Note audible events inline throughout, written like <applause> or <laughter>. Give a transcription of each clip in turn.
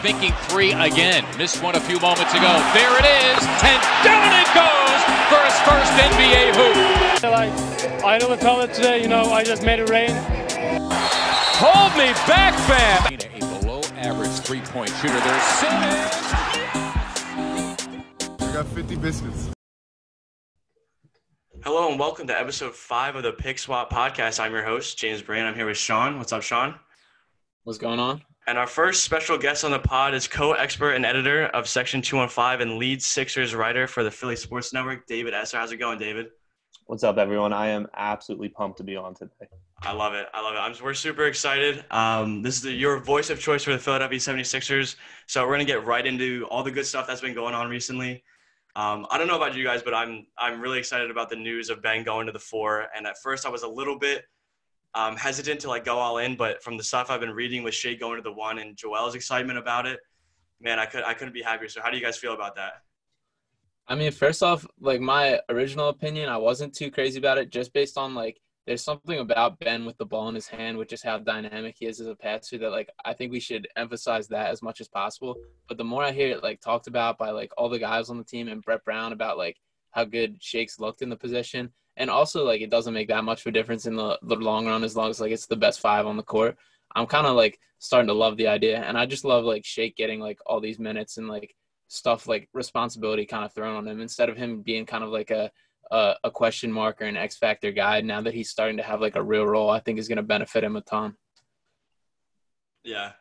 thinking three again. Missed one a few moments ago. There it is, and down it goes for his first NBA hoop. Like, I know we felt it today, you know, I just made it rain. Hold me back, fam. A below average three point shooter. There's Simmons. I got 50 biscuits. Hello and welcome to episode five of the Pick Swap podcast. I'm your host, James Brand. I'm here with Sean. What's up, Sean? What's going on? And our first special guest on the pod is co-expert and editor of Section 215 and lead Sixers writer for the Philly Sports Network, David Esser. How's it going, David? What's up, everyone? I am absolutely pumped to be on today. I love it. I love it. I'm, we're super excited. Um, this is the, your voice of choice for the Philadelphia 76ers. So we're going to get right into all the good stuff that's been going on recently. Um, I don't know about you guys, but I'm I'm really excited about the news of Ben going to the four. And at first, I was a little bit um, hesitant to like go all in, but from the stuff I've been reading with Shea going to the one and Joel's excitement about it, man, I could I couldn't be happier. So how do you guys feel about that? I mean, first off, like my original opinion, I wasn't too crazy about it, just based on like there's something about Ben with the ball in his hand, with just how dynamic he is as a passer, that like I think we should emphasize that as much as possible. But the more I hear it like talked about by like all the guys on the team and Brett Brown about like how good Shakes looked in the position, and also like it doesn't make that much of a difference in the, the long run as long as like it's the best five on the court. I'm kind of like starting to love the idea, and I just love like Shake getting like all these minutes and like stuff like responsibility kind of thrown on him instead of him being kind of like a a, a question mark or an X factor guy. Now that he's starting to have like a real role, I think is going to benefit him a ton. Yeah.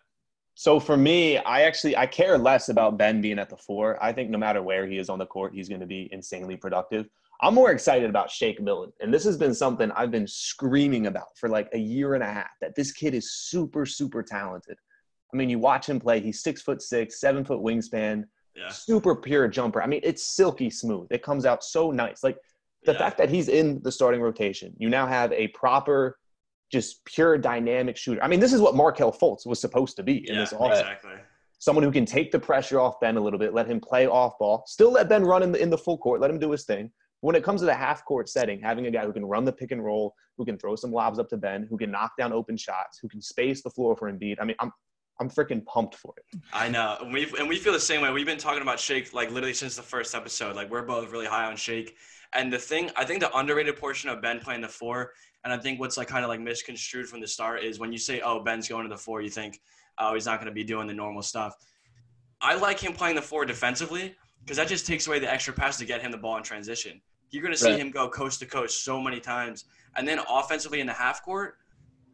So for me, I actually I care less about Ben being at the four. I think no matter where he is on the court, he's going to be insanely productive. I'm more excited about Shake Milton, and this has been something I've been screaming about for like a year and a half. That this kid is super super talented. I mean, you watch him play; he's six foot six, seven foot wingspan, Yeah. super pure jumper. I mean, it's silky smooth. It comes out so nice. Like the Yeah. fact that he's in the starting rotation, you now have a proper, just pure dynamic shooter. I mean, this is what Markelle Fultz was supposed to be in Yeah, this offense. exactly. Someone who can take the pressure off Ben a little bit, let him play off ball, still let Ben run in the in the full court, let him do his thing. When it comes to the half court setting, having a guy who can run the pick and roll, who can throw some lobs up to Ben, who can knock down open shots, who can space the floor for Embiid. I mean, I'm I'm freaking pumped for it. I know, and we and we feel the same way. We've been talking about Shake like literally since the first episode. Like we're both really high on Shake, and the thing I think the underrated portion of Ben playing the four, and I think what's like kind of like misconstrued from the start is when you say, "Oh, Ben's going to the four, you think, "Oh, he's not going to be doing the normal stuff." I like him playing the four defensively because that just takes away the extra pass to get him the ball in transition. You're going to see Right. him go coast to coast so many times, and then offensively in the half court,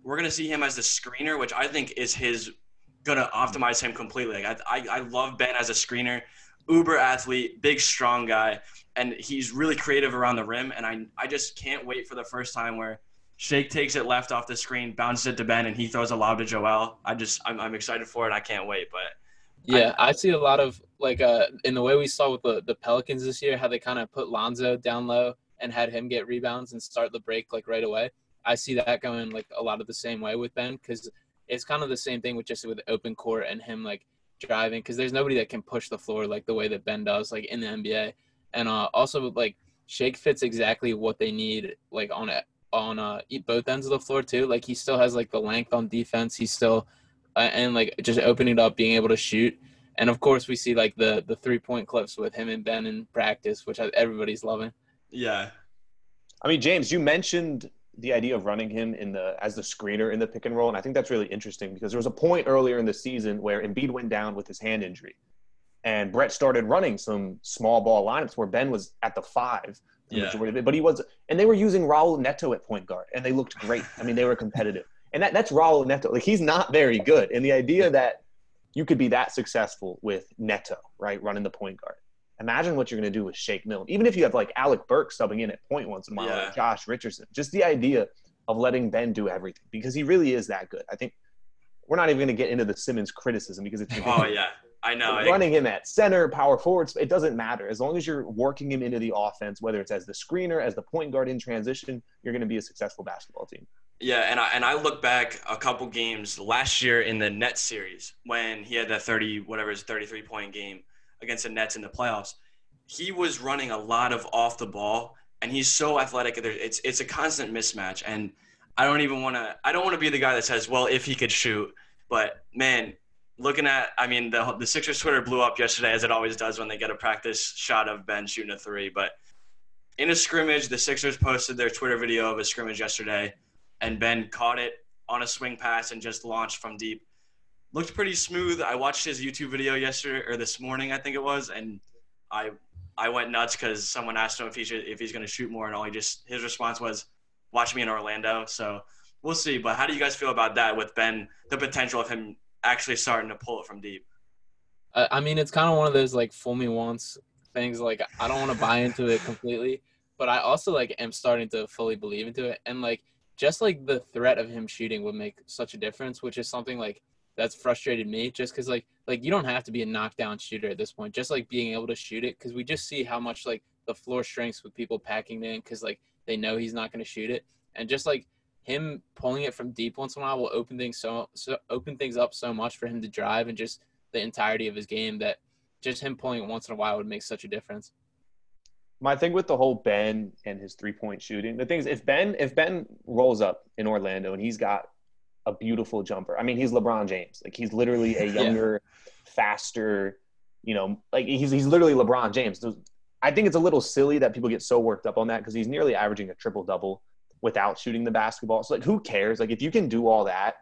we're going to see him as the screener, which I think is his gonna optimize him completely. Like I, I, I love Ben as a screener, uber athlete, big strong guy, and he's really creative around the rim. And I, I just can't wait for the first time where Shake takes it left off the screen, bounces it to Ben, and he throws a lob to Joel. I just, I'm, I'm excited for it. I can't wait. But Yeah, I, see a lot of like uh in the way we saw with the the Pelicans this year, how they kind of put Lonzo down low and had him get rebounds and start the break like right away. I see that going like a lot of the same way with Ben because it's kind of the same thing with just with open court and him like driving because there's nobody that can push the floor like the way that Ben does like in the NBA. And uh, also like Shake fits exactly what they need like on it on uh both ends of the floor too. Like he still has like the length on defense. He's still uh, and like just opening it up, being able to shoot. And of course, we see like the the three point clips with him and Ben in practice, which everybody's loving. yeah, I mean, James, you mentioned the idea of running him in the as the screener in the pick and roll, and I think that's really interesting because there was a point earlier in the season where Embiid went down with his hand injury, and Brett started running some small ball lineups where Ben was at the five, the Yeah. majority of it, but he was, and they were using Raul Neto at point guard, and they looked great. I mean, they were competitive, and that, that's Raul Neto. Like he's not very good, and the idea that you could be that successful with Neto, right, running the point guard. Imagine what you're going to do with Shake Milton. Even if you have like Alec Burke subbing in at point once in a while, Yeah. Josh Richardson. Just the idea of letting Ben do everything because he really is that good. I think we're not even going to get into the Simmons criticism because it's oh yeah, I know. Running him at center, power forwards. It doesn't matter as long as you're working him into the offense, whether it's as the screener, as the point guard in transition. You're going to be a successful basketball team. Yeah, and I and I look back a couple games last year in the Nets series when he had that thirty whatever his thirty three point game against the Nets in the playoffs. He was running a lot of off the ball, and he's so athletic. It's it's a constant mismatch, and I don't even want to. I don't want to be the guy that says, "Well, if he could shoot," but man, looking at, I mean, the the Sixers Twitter blew up yesterday as it always does when they get a practice shot of Ben shooting a three. But in a scrimmage, the Sixers posted their Twitter video of a scrimmage yesterday, and Ben caught it on a swing pass and just launched from deep. Looked pretty smooth. I watched his YouTube video yesterday or this morning, I think it was, and I I went nuts because someone asked him if he should, if he's going to shoot more, and all he just his response was, "Watch me in Orlando." So we'll see. But how do you guys feel about that with Ben? The potential of him actually starting to pull it from deep. I mean, it's kind of one of those like fool me once things. Like I don't want to buy into it completely, but I also like am starting to fully believe into it. And like just like the threat of him shooting would make such a difference, which is something like that's frustrated me. Just because like like you don't have to be a knockdown shooter at this point. Just like being able to shoot it, because we just see how much like the floor shrinks with people packing in, because like they know he's not going to shoot it, and just like him pulling it from deep once in a while will open things so, so open things up so much for him to drive and just the entirety of his game that just him pulling it once in a while would make such a difference. My thing with the whole Ben and his three point shooting, the thing is, if Ben if Ben rolls up in Orlando and he's got a beautiful jumper, I mean, he's LeBron James. Like he's literally a <laughs> younger, yeah. faster, you know, like he's he's literally LeBron James. I think it's a little silly that people get so worked up on that because he's nearly averaging a triple double without shooting the basketball. So like, who cares? Like, if you can do all that,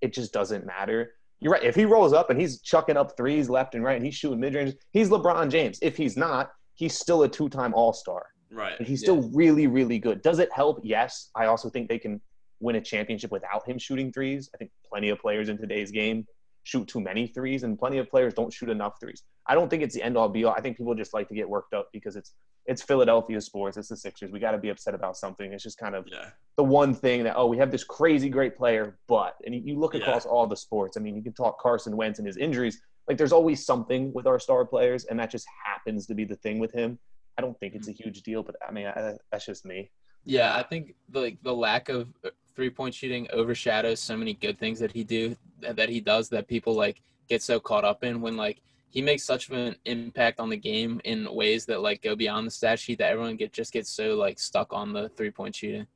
it just doesn't matter. You're right. If he rolls up and he's chucking up threes left and right and he's shooting mid range, he's LeBron James. If he's not, he's still a two time All Star. Right. And he's still yeah. really, really good. Does it help? Yes. I also think they can win a championship without him shooting threes. I think plenty of players in today's game shoot too many threes, and plenty of players don't shoot enough threes. I don't think it's the end all be all. I think people just like to get worked up because it's it's Philadelphia sports. It's the Sixers. We got to be upset about something. It's just kind of yeah. the one thing that oh we have this crazy great player, but and you look across yeah. all the sports. I mean, you can talk Carson Wentz and his injuries. Like there's always something with our star players, and that just happens to be the thing with him. I don't think it's a mm-hmm. huge deal, but I mean I, that's just me. Yeah, I think the, like the lack of uh, three point shooting overshadows so many good things that he do that he does that people like get so caught up in when like he makes such an impact on the game in ways that like go beyond the stat sheet that everyone get just gets so like stuck on the three point shooting.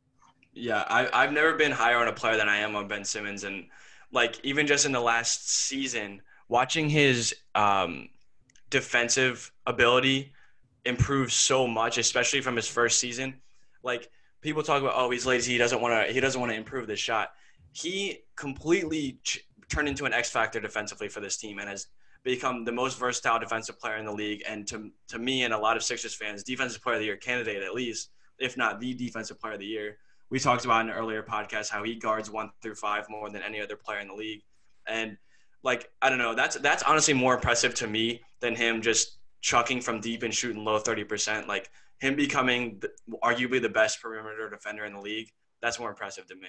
Yeah, I, I've never been higher on a player than I am on Ben Simmons, and like even just in the last season, watching his um, defensive ability improve so much, especially from his first season. Like people talk about, oh, he's lazy. He doesn't want to. He doesn't want to improve this shot. He completely ch- turned into an X factor defensively for this team and has become the most versatile defensive player in the league. And to to me and a lot of Sixers fans, defensive player of the year candidate at least, if not the defensive player of the year. We talked about in an earlier podcast how he guards one through five more than any other player in the league, and like I don't know, that's that's honestly more impressive to me than him just chucking from deep and shooting low thirty percent. Like him becoming the, arguably the best perimeter defender in the league, that's more impressive to me.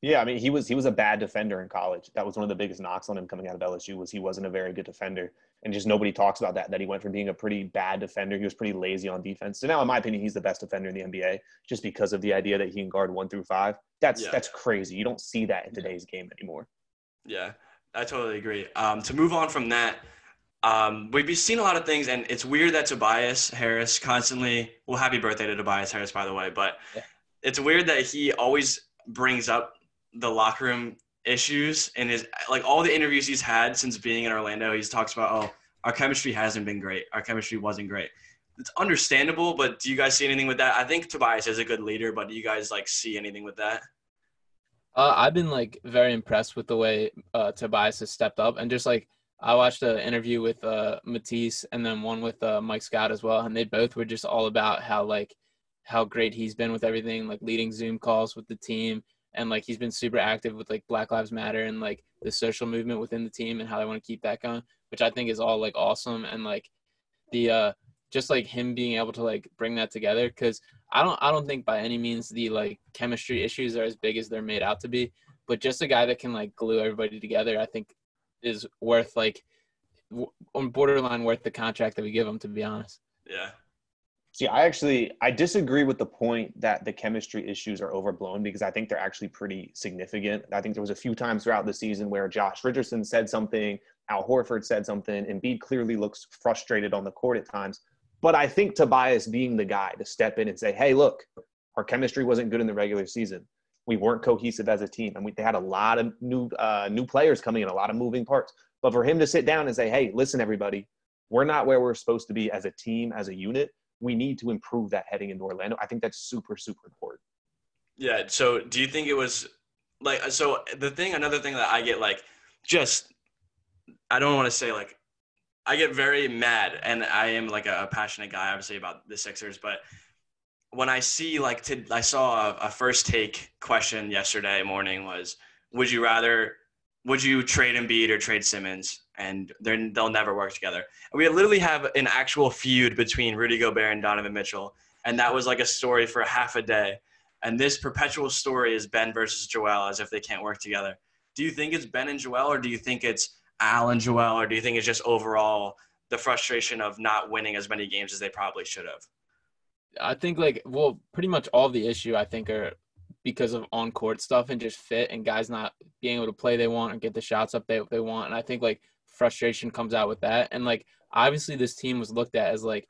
Yeah, I mean, he was he was a bad defender in college. That was one of the biggest knocks on him coming out of LSU was he wasn't a very good defender, and just nobody talks about that. That he went from being a pretty bad defender, he was pretty lazy on defense. So now, in my opinion, he's the best defender in the NBA just because of the idea that he can guard one through five. That's yeah. that's crazy. You don't see that in today's game anymore. Yeah, I totally agree. Um, to move on from that, um, we've seen a lot of things, and it's weird that Tobias Harris constantly. Well, happy birthday to Tobias Harris, by the way. But yeah. it's weird that he always brings up the locker room issues and his like all the interviews he's had since being in Orlando. He's talks about oh, our chemistry hasn't been great. Our chemistry wasn't great. It's understandable, but do you guys see anything with that? I think Tobias is a good leader, but do you guys like see anything with that? Uh, I've been like very impressed with the way uh, Tobias has stepped up and just like I watched an interview with uh, Matisse and then one with uh, Mike Scott as well, and they both were just all about how like how great he's been with everything, like leading Zoom calls with the team, and like he's been super active with like Black Lives Matter and like the social movement within the team and how they want to keep that going, which I think is all like awesome and like the uh just like him being able to like bring that together because I don't I don't think by any means the like chemistry issues are as big as they're made out to be, but just a guy that can like glue everybody together, I think is worth like on borderline worth the contract that we give him. To be honest. Yeah. See, I actually I disagree with the point that the chemistry issues are overblown because I think they're actually pretty significant. I think there was a few times throughout the season where Josh Richardson said something, Al Horford said something, and Embiid clearly looks frustrated on the court at times. But I think Tobias being the guy to step in and say, "Hey, look, our chemistry wasn't good in the regular season We weren't cohesive as a team, and we, they had a lot of new uh, new players coming in, a lot of moving parts. But for him to sit down and say, "Hey, listen, everybody, we're not where we're supposed to be as a team, as a unit. We need to improve that heading into Orlando." I think that's super, super important. Yeah. So, do you think it was like so? The thing, another thing that I get like, just I don't want to say like I get very mad, and I am like a, passionate guy, obviously about the Sixers, but when I see like to, I saw a, a first take question yesterday morning was, would you rather, would you trade Embiid or trade Simmons? And they'll never work together. And we literally have an actual feud between Rudy Gobert and Donovan Mitchell, and that was like a story for half a day. And this perpetual story is Ben versus Joel, as if they can't work together. Do you think it's Ben and Joel, or do you think it's Al and Joel, or do you think it's just overall the frustration of not winning as many games as they probably should have? I think like well, pretty much all the issue I think are because of on court stuff and just fit and guys not being able to play they want and get the shots up they they want. And I think like frustration comes out with that. And like obviously this team was looked at as like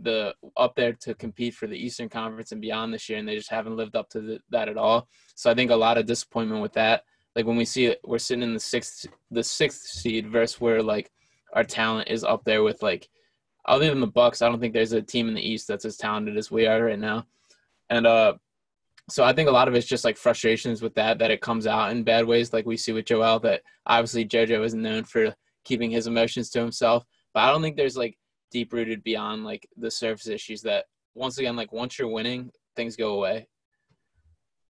the up there to compete for the Eastern Conference and beyond this year, and they just haven't lived up to the, that at all. So I think a lot of disappointment with that. Like when we see it, we're sitting in the sixth the sixth seed versus where like our talent is up there with like other than the Bucks, I don't think there's a team in the East that's as talented as we are right now. And uh, so I think a lot of it's just like frustrations with that that it comes out in bad ways, like we see with Joel. That obviously JoJo is known for keeping his emotions to himself, but I don't think there's like deep rooted beyond like the surface issues that once again like once you're winning, things go away.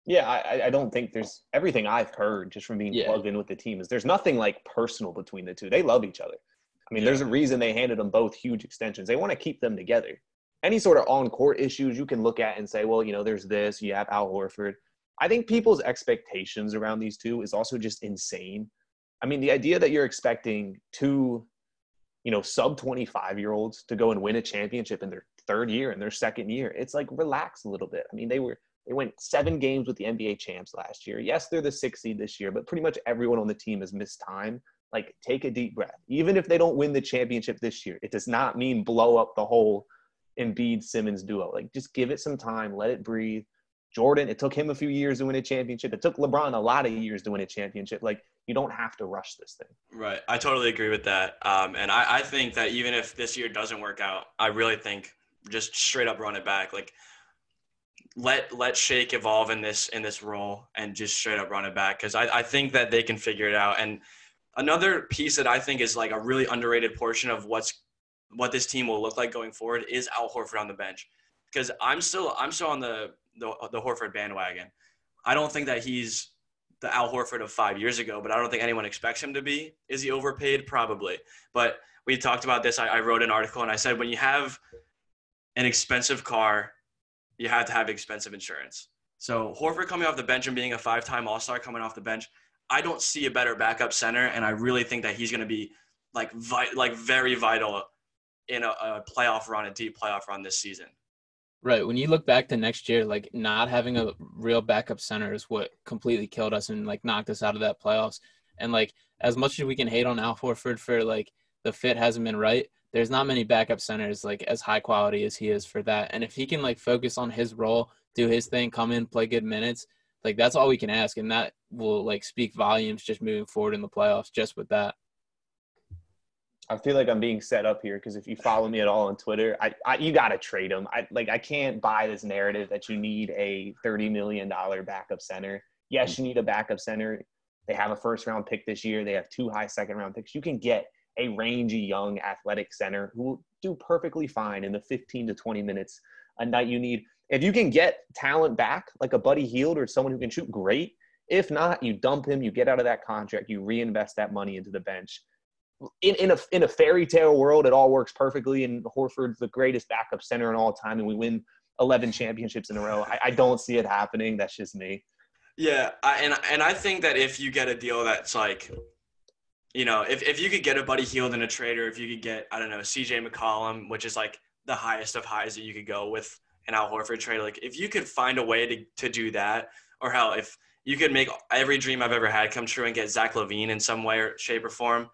Yeah, I, I don't think there's everything I've heard just from being yeah. plugged in with the team is there's nothing like personal between the two. They love each other. I mean, yeah. there's a reason they handed them both huge extensions. They want to keep them together. Any sort of on court issues you can look at and say, well, you know, there's this, you have Al Horford. I think people's expectations around these two is also just insane. I mean, the idea that you're expecting two, you know, sub 25 year olds to go and win a championship in their third year and their second year, it's like relax a little bit. I mean, they were they went seven games with the NBA champs last year. Yes, they're the sixth seed this year, but pretty much everyone on the team has missed time like take a deep breath. Even if they don't win the championship this year, it does not mean blow up the whole Embiid Simmons duo. Like just give it some time, let it breathe. Jordan, it took him a few years to win a championship. It took LeBron a lot of years to win a championship. Like you don't have to rush this thing. Right. I totally agree with that. Um, and I, I think that even if this year doesn't work out, I really think just straight up run it back. Like let let Shake evolve in this in this role and just straight up run it back because I, I think that they can figure it out. And another piece that I think is like a really underrated portion of what's what this team will look like going forward is Al Horford on the bench. Because I'm still I'm still on the, the the Horford bandwagon. I don't think that he's the Al Horford of five years ago, but I don't think anyone expects him to be. Is he overpaid? Probably. But we talked about this. I, I wrote an article and I said when you have an expensive car, you have to have expensive insurance. So Horford coming off the bench and being a five-time All-Star coming off the bench, I don't see a better backup center, and I really think that he's going to be like vi- like very vital in a, a playoff run, a deep playoff run this season. Right. When you look back to next year, like not having a real backup center is what completely killed us and like knocked us out of that playoffs. And like as much as we can hate on Al Horford for like the fit hasn't been right, there's not many backup centers like as high quality as he is for that. And if he can like focus on his role, do his thing, come in, play good minutes, like that's all we can ask, and that will like speak volumes just moving forward in the playoffs. Just with that. I feel like I'm being set up here because if you follow me at all on Twitter, I, I you got to trade him. I like I can't buy this narrative that you need a thirty million dollar backup center. Yes, you need a backup center. They have a first round pick this year. They have two high second round picks. You can get a rangy young athletic center who will do perfectly fine in the 15 to 20 minutes a night you need if you can get talent back, like a Buddy Hield or someone who can shoot, great. If not, you dump him, you get out of that contract, you reinvest that money into the bench. In, in a in a fairy tale world, it all works perfectly, and Horford's the greatest backup center in all time, and we win 11 championships in a row. I, I don't see it happening. That's just me. Yeah, I, and and I think that if you get a deal that's like, you know, if, if you could get a Buddy Hield in a trade, or if you could get I don't know C.J. McCollum, which is like the highest of highs that you could go with an Al Horford trade. Like if you could find a way to, to do that, or hell, if you could make every dream I've ever had come true and get Zach LaVine in some way or shape or form,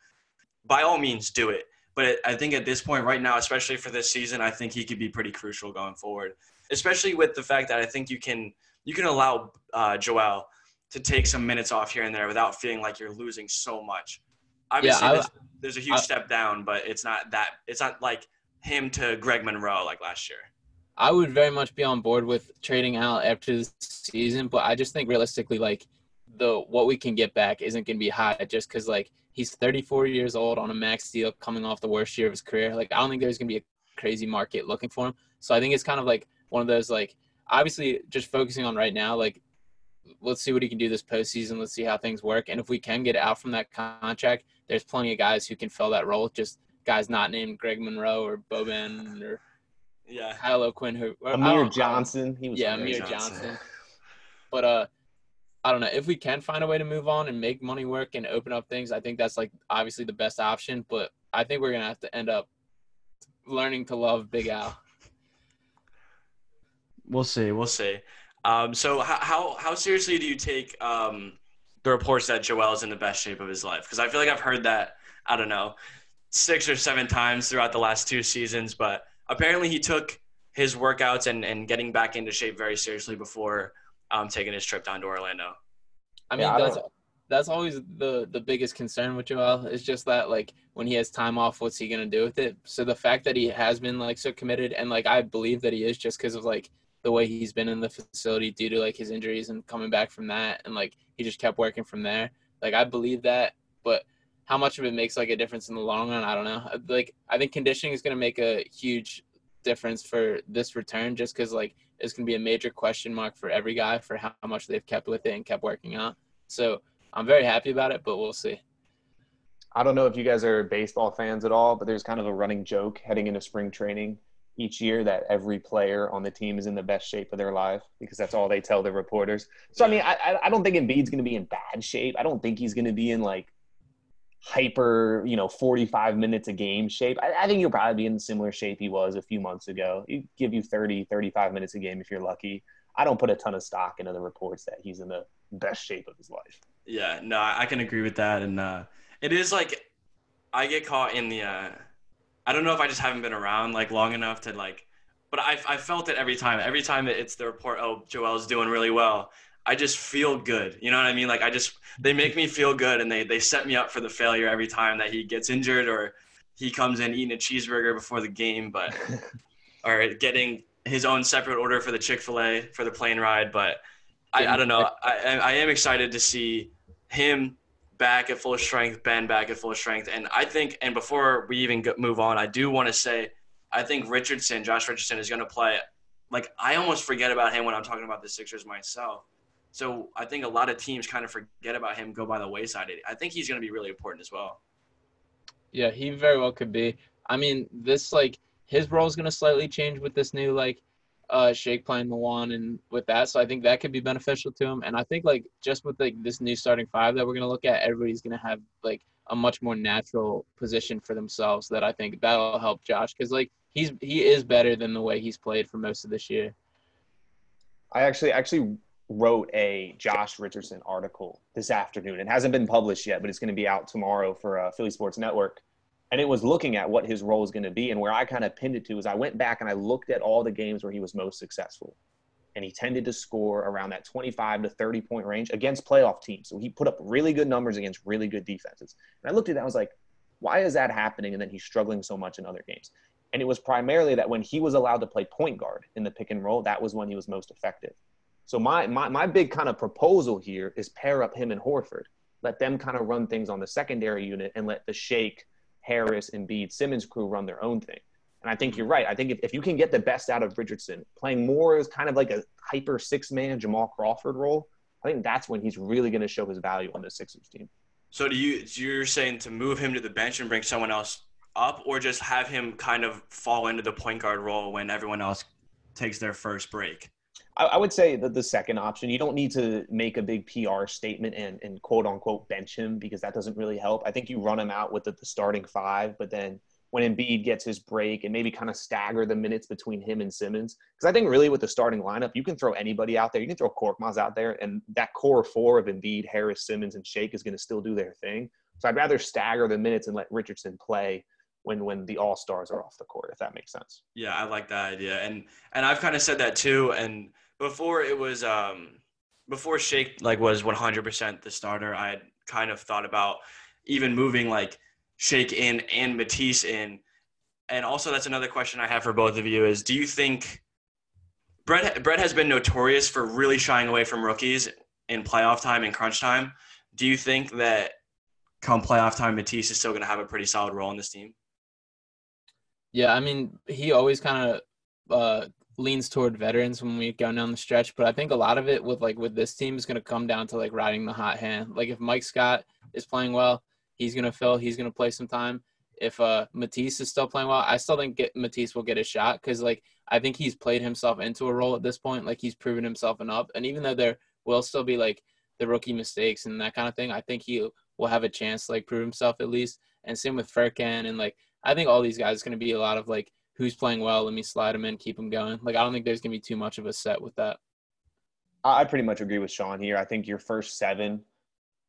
by all means do it. But I think at this point right now, especially for this season, I think he could be pretty crucial going forward. Especially with the fact that I think you can you can allow uh, Joel to take some minutes off here and there without feeling like you're losing so much. Obviously, I- there's, there's a huge I- step down, but it's not that. It's not like him to Greg Monroe like last year. I would very much be on board with trading out after the season, but I just think realistically, like the what we can get back isn't going to be high, just because like he's 34 years old on a max deal, coming off the worst year of his career. Like I don't think there's going to be a crazy market looking for him. So I think it's kind of like one of those like obviously just focusing on right now, like let's see what he can do this postseason. Let's see how things work, and if we can get out from that contract, there's plenty of guys who can fill that role. Just guys not named Greg Monroe or Boban or Yeah. Kyle O'Quinn, who or I don't- I Amir Johnson. He was yeah. Amir Johnson. Johnson. But uh, I don't know if we can find a way to move on and make money work and open up things. I think that's like obviously the best option. But I think we're gonna have to end up learning to love Big Al. We'll see. We'll see. Um, so how, how seriously do you take um, the reports that Joel is in the best shape of his life? Because I feel like I've heard that I don't know six or seven times throughout the last two seasons, but apparently he took his workouts and, and getting back into shape very seriously before um, taking his trip down to Orlando. I mean, Yeah, I that's don't- that's always the the biggest concern with Joel. It's just that like when he has time off, what's he gonna do with it? So the fact that he has been like so committed, and like I believe that he is, just because of like the way he's been in the facility due to like his injuries and coming back from that, and like he just kept working from there. Like I believe that, but how much of it makes like a difference in the long run, I don't know. Like I think conditioning is gonna make a huge difference for this return, just because like it's gonna be a major question mark for every guy for how much they've kept with it and kept working out. So I'm very happy about it, but we'll see. I don't know if you guys are baseball fans at all, but there's kind of a running joke heading into spring training each year that every player on the team is in the best shape of their life because that's all they tell the reporters. So I mean, I I- I don't think Embiid's going to be in bad shape. I don't think he's going to be in like hyper, you know, 45 minutes a game shape. I, I think he'll probably be in similar shape he was a few months ago. He give you 30, 35 minutes a game if you're lucky. I don't put a ton of stock into the reports that he's in the best shape of his life. Yeah, no, I I can agree with that, and uh, it is like I get caught in the. Uh, I don't know if I just haven't been around like long enough to like, but I I felt it every time. Every time it's the report, oh, Joel's doing really well. I just feel good. You know what I mean? Like I just they make me feel good, and they they set me up for the failure every time that he gets injured or he comes in eating a cheeseburger before the game, but <laughs> or getting his own separate order for the Chick Fil A for the plane ride. But I, I don't know. I, I I am excited to see him back at full strength, Ben back at full strength, and I think. And before we even move on, I do want to say, I think Richardson, Josh Richardson, is going to play. Like I almost forget about him when I'm talking about the Sixers myself. So I think a lot of teams kind of forget about him, go by the wayside. I think he's going to be really important as well. Yeah, he very well could be. I mean, this like his role is going to slightly change with this new like uh Shake playing the one and with that, so I think that could be beneficial to him. And I think like just with like this new starting five that we're going to look at, everybody's going to have like a much more natural position for themselves. That I think that'll help Josh because like he's he is better than the way he's played for most of this year. I actually actually wrote a Josh Richardson article this afternoon. It hasn't been published yet, but it's going to be out tomorrow for uh, Philly Sports Network. And it was looking at what his role is going to be, and where I kind of pinned it to is I went back and I looked at all the games where he was most successful, and he tended to score around that 25 to 30 point range against playoff teams. So he put up really good numbers against really good defenses. And I looked at that, I was like, why is that happening? And then he's struggling so much in other games. And it was primarily that when he was allowed to play point guard in the pick and roll, that was when he was most effective. So my my my big kind of proposal here is pair up him and Horford. Let them kind of run things on the secondary unit and let the Shake, Harris, Embiid, Simmons crew run their own thing. And I think you're right. I think if, if you can get the best out of Richardson, playing more as kind of like a hyper six man Jamal Crawford role, I think that's when he's really going to show his value on the Sixers team. So do you you're saying to move him to the bench and bring someone else up, or just have him kind of fall into the point guard role when everyone else takes their first break? I, I would say that the second option, you don't need to make a big PR statement and, and quote unquote bench him because that doesn't really help. I think you run him out with the, the starting five, but then when Embiid gets his break and maybe kind of stagger the minutes between him and Simmons. Because I think really with the starting lineup, you can throw anybody out there. You can throw Korkmaz out there, and that core four of Embiid, Harris, Simmons, and Shake is going to still do their thing. So I'd rather stagger the minutes and let Richardson play when when the All Stars are off the court, if that makes sense. Yeah, I like that idea, and and I've kind of said that too. And before it was um before Shake like was 100% the starter, I had kind of thought about even moving like Shake in and Matisse in. And also that's another question I have for both of you is do you think Brett Brett has been notorious for really shying away from rookies in playoff time and crunch time. Do you think that come playoff time Matisse is still going to have a pretty solid role in this team? Yeah, I mean, he always kind of uh, leans toward veterans when we go down the stretch, but I think a lot of it with like with this team is going to come down to like riding the hot hand. Like if Mike Scott is playing well, he's going to fill. He's going to play some time. If uh, Matisse is still playing well, I still think get, Matisse will get a shot because like I think he's played himself into a role at this point. Like he's proven himself enough, and even though there will still be like the rookie mistakes and that kind of thing, I think he will have a chance to like prove himself at least. And same with Furkan and like I think all these guys going to be a lot of like who's playing well. Let me slide him in, keep him going. Like I don't think there's going to be too much of a set with that. I pretty much agree with Sean here. I think your first seven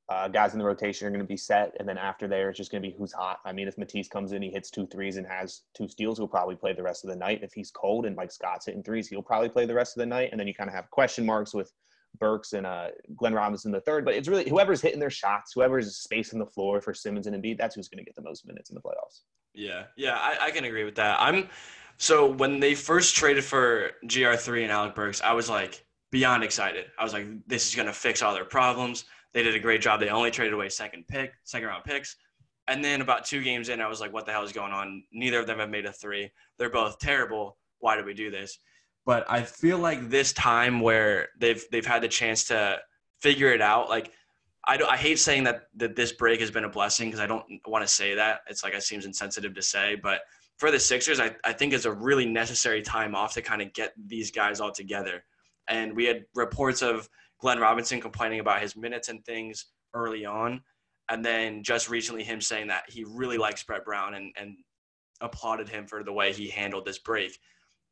uh, guys in the rotation are going to be set, and then after there, it's just going to be who's hot. I mean, if Matisse comes in, he hits two threes and has two steals, he'll probably play the rest of the night. If he's cold and Mike Scott's hitting threes, he'll probably play the rest of the night. And then you kind of have question marks with Burks and uh, Glenn Robinson the third. But it's really whoever's hitting their shots, whoever's spacing the floor for Simmons and Embiid, that's who's going to get the most minutes in the playoffs. Yeah, yeah, I, I can agree with that. I'm so when they first traded for GR3 and Alec Burks, I was like beyond excited. I was like, this is going to fix all their problems they did a great job. They only traded away second pick, second round picks. And then about two games in, I was like, what the hell is going on? Neither of them have made a three. They're both terrible. Why did we do this? But I feel like this time where they've they've had the chance to figure it out, like I, I hate saying that, that this break has been a blessing because I don't want to say that. It's like it seems insensitive to say, but for the Sixers, I, I think it's a really necessary time off to kind of get these guys all together. And we had reports of Glenn Robinson complaining about his minutes and things early on. And then just recently, him saying that he really likes Brett Brown and, and applauded him for the way he handled this break.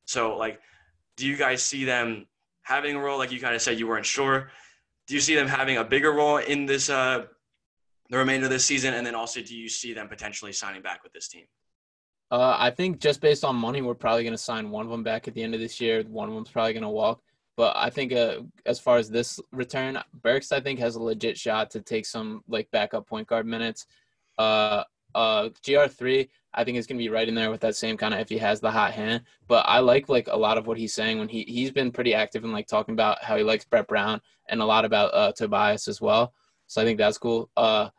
So, like, do you guys see them having a role? Like you kind of said, you weren't sure. Do you see them having a bigger role in this, uh, the remainder of this season? And then also, do you see them potentially signing back with this team? Uh, I think just based on money, we're probably going to sign one of them back at the end of this year. One of them's probably going to walk. But I think uh, as far as this return, Burks I think has a legit shot to take some like backup point guard minutes. Uh, uh, GR3 I think is gonna be right in there with that same kind of if he has the hot hand. But I like like a lot of what he's saying when he he's been pretty active in like talking about how he likes Brett Brown and a lot about uh, Tobias as well. So I think that's cool. Uh,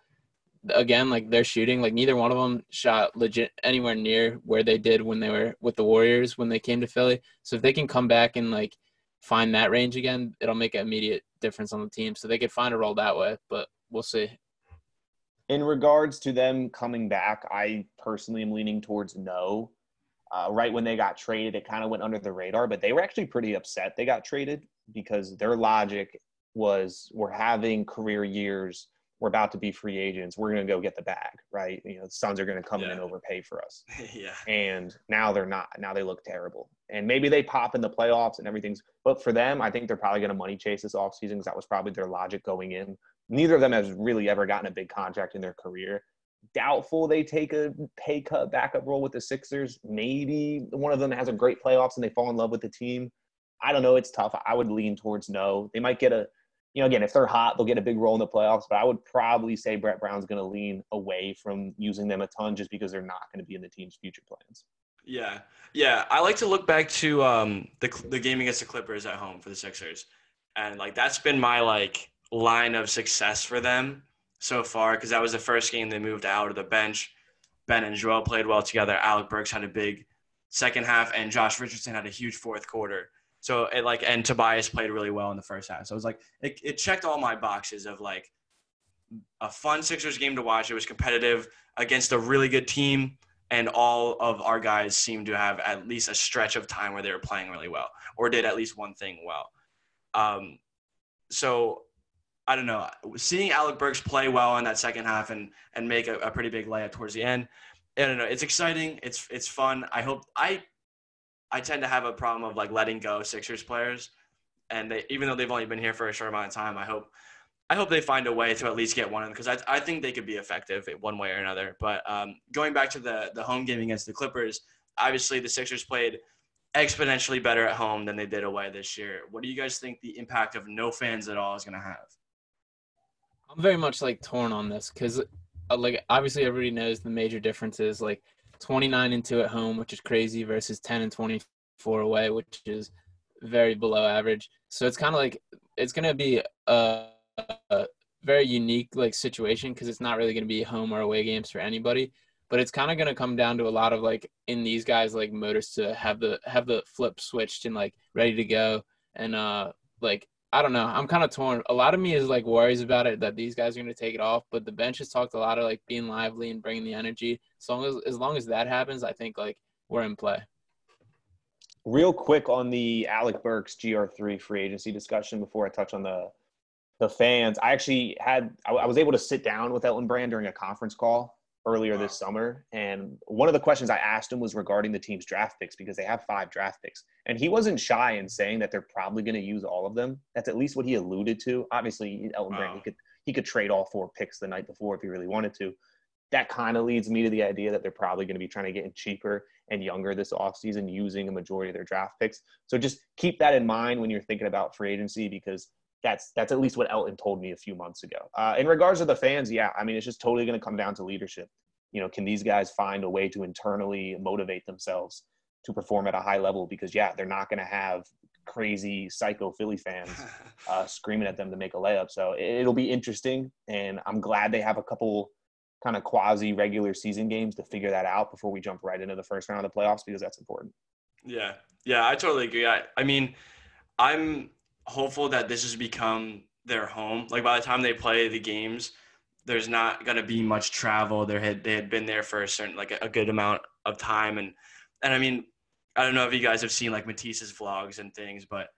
again, like they're shooting, like neither one of them shot legit anywhere near where they did when they were with the Warriors when they came to Philly. So if they can come back and like find that range again, it'll make an immediate difference on the team. So they could find a role that way, but we'll see. In regards to them coming back, I personally am leaning towards no. Uh, right when they got traded, it kind of went under the radar, but they were actually pretty upset they got traded because their logic was we're having career years we're about to be free agents. We're going to go get the bag, right? You know, the Suns are going to come yeah. in and <laughs> overpay for us. yeah. And now they're not. Now they look terrible. And maybe they pop in the playoffs and everything's. But for them, I think they're probably going to money chase this offseason because that was probably their logic going in. Neither of them has really ever gotten a big contract in their career. Doubtful they take a pay cut backup role with the Sixers. Maybe one of them has a great playoffs and they fall in love with the team. I don't know. It's tough. I would lean towards no. They might get a you know, again, if they're hot, they'll get a big role in the playoffs. But I would probably say Brett Brown's going to lean away from using them a ton just because they're not going to be in the team's future plans. Yeah, yeah. I like to look back to um, the the game against the Clippers at home for the Sixers, and like that's been my like line of success for them so far because that was the first game they moved out of the bench. Ben and Joel played well together. Alec Burks had a big second half, and Josh Richardson had a huge fourth quarter. So it like and Tobias played really well in the first half. So it was like it, it checked all my boxes of like a fun Sixers game to watch. It was competitive against a really good team, and all of our guys seemed to have at least a stretch of time where they were playing really well or did at least one thing well. Um, so I don't know. Seeing Alec Burks play well in that second half and and make a, a pretty big layup towards the end, I don't know. It's exciting. It's it's fun. I hope I I tend to have a problem of like letting go Sixers players, and they even though they've only been here for a short amount of time, I hope I hope they find a way to at least get one of them because I, I think they could be effective one way or another. But um, going back to the the home game against the Clippers, obviously the Sixers played exponentially better at home than they did away this year. What do you guys think the impact of no fans at all is going to have? I'm very much like torn on this because, uh, like, obviously everybody knows the major difference is like 29 and 2 at home, which is crazy, versus 10 and 24 away, which is very below average. So it's kind of like it's to be a, a, very unique like situation because it's not really to be home or away games for anybody. But it's kind of to come down to a lot of like in these guys like motors to have the have the flip switched and like ready to go and uh like I don't know. I'm kind of torn. A lot of me is like worries about it that these guys are going to take it off, but the bench has talked a lot of like being lively and bringing the energy. As long as as long as that happens, I think like we're in play. Real quick on the Alec Burks GR3 free agency discussion before I touch on the the fans. I actually had I, I was able to sit down with Elton Brand during a conference call earlier wow. this summer. And one of the questions I asked him was regarding the team's draft picks because they have five draft picks. And he wasn't shy in saying that they're probably going to use all of them. That's at least what he alluded to. Obviously, Elton wow. Brand, he could he could trade all four picks the night before if he really wanted to. That kind of leads me to the idea that they're probably going to be trying to get in cheaper and younger this offseason using a majority of their draft picks. So just keep that in mind when you're thinking about free agency because that's that's at least what Elton told me a few months ago. Uh, in regards to the fans, yeah, I mean it's just totally going to come down to leadership. You know, can these guys find a way to internally motivate themselves to perform at a high level? Because yeah, they're not going to have crazy psycho Philly fans <laughs> uh, screaming at them to make a layup. So it'll be interesting, and I'm glad they have a couple kind of quasi regular season games to figure that out before we jump right into the first round of the playoffs because that's important. Yeah, yeah, I totally agree. I, I mean, I'm hopeful that this has become their home. Like by the time they play the games, there's not gonna be much travel. They had they had been there for a certain like a, good amount of time, and and I mean, I don't know if you guys have seen like Matisse's vlogs and things, but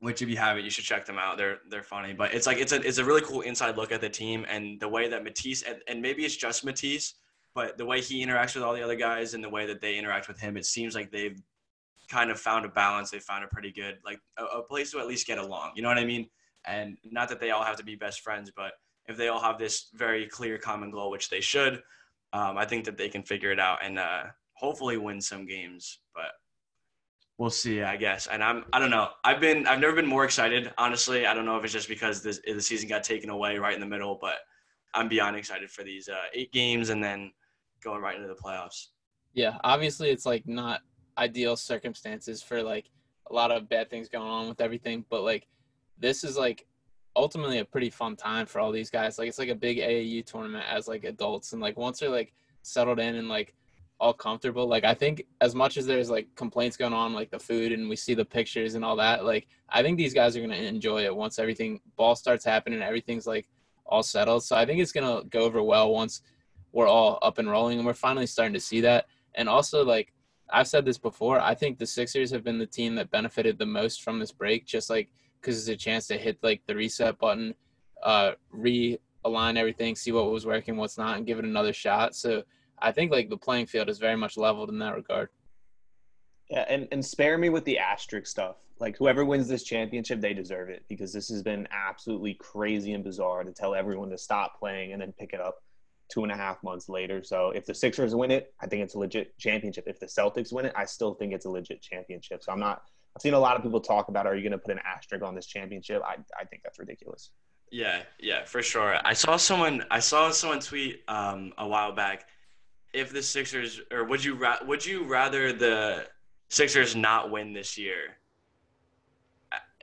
which if you haven't, you should check them out. They're they're funny, but it's like it's a it's a really cool inside look at the team and the way that Matisse and, and maybe it's just Matisse, but the way he interacts with all the other guys and the way that they interact with him, it seems like they've kind of found a balance. They found a pretty good, like a, a, place to at least get along. You know what I mean? And not that they all have to be best friends, but if they all have this very clear common goal, which they should, um, I think that they can figure it out and uh, hopefully win some games. But we'll see, I guess. And I'm, I don't know. I've been, I've never been more excited. Honestly, I don't know if it's just because this, the season got taken away right in the middle, but I'm beyond excited for these uh, eight games and then going right into the playoffs. Yeah, obviously it's like not ideal circumstances for like a lot of bad things going on with everything. But like this is like ultimately a pretty fun time for all these guys. Like it's like a big AAU tournament as like adults, and like once they're like settled in and like all comfortable, like I think as much as there's like complaints going on, like the food and we see the pictures and all that, like I think these guys are gonna enjoy it once everything ball starts happening, everything's like all settled. So I think it's gonna go over well once we're all up and rolling, and we're finally starting to see that. And also like I've said this before. I think the Sixers have been the team that benefited the most from this break, just like because it's a chance to hit like the reset button, uh, realign everything, see what was working, what's not, and give it another shot. So I think like the playing field is very much leveled in that regard. Yeah, and, and spare me with the asterisk stuff. Like whoever wins this championship, they deserve it because this has been absolutely crazy and bizarre to tell everyone to stop playing and then pick it up two and a half months later. So if the Sixers win it, I think it's a legit championship. If the Celtics win it, I still think it's a legit championship. So I'm not. I've seen a lot of people talk about, are you going to put an asterisk on this championship? I I think that's ridiculous. Yeah, yeah, for sure. I saw someone. I saw someone tweet um, a while back. If the Sixers, or would you ra- would you rather the Sixers not win this year?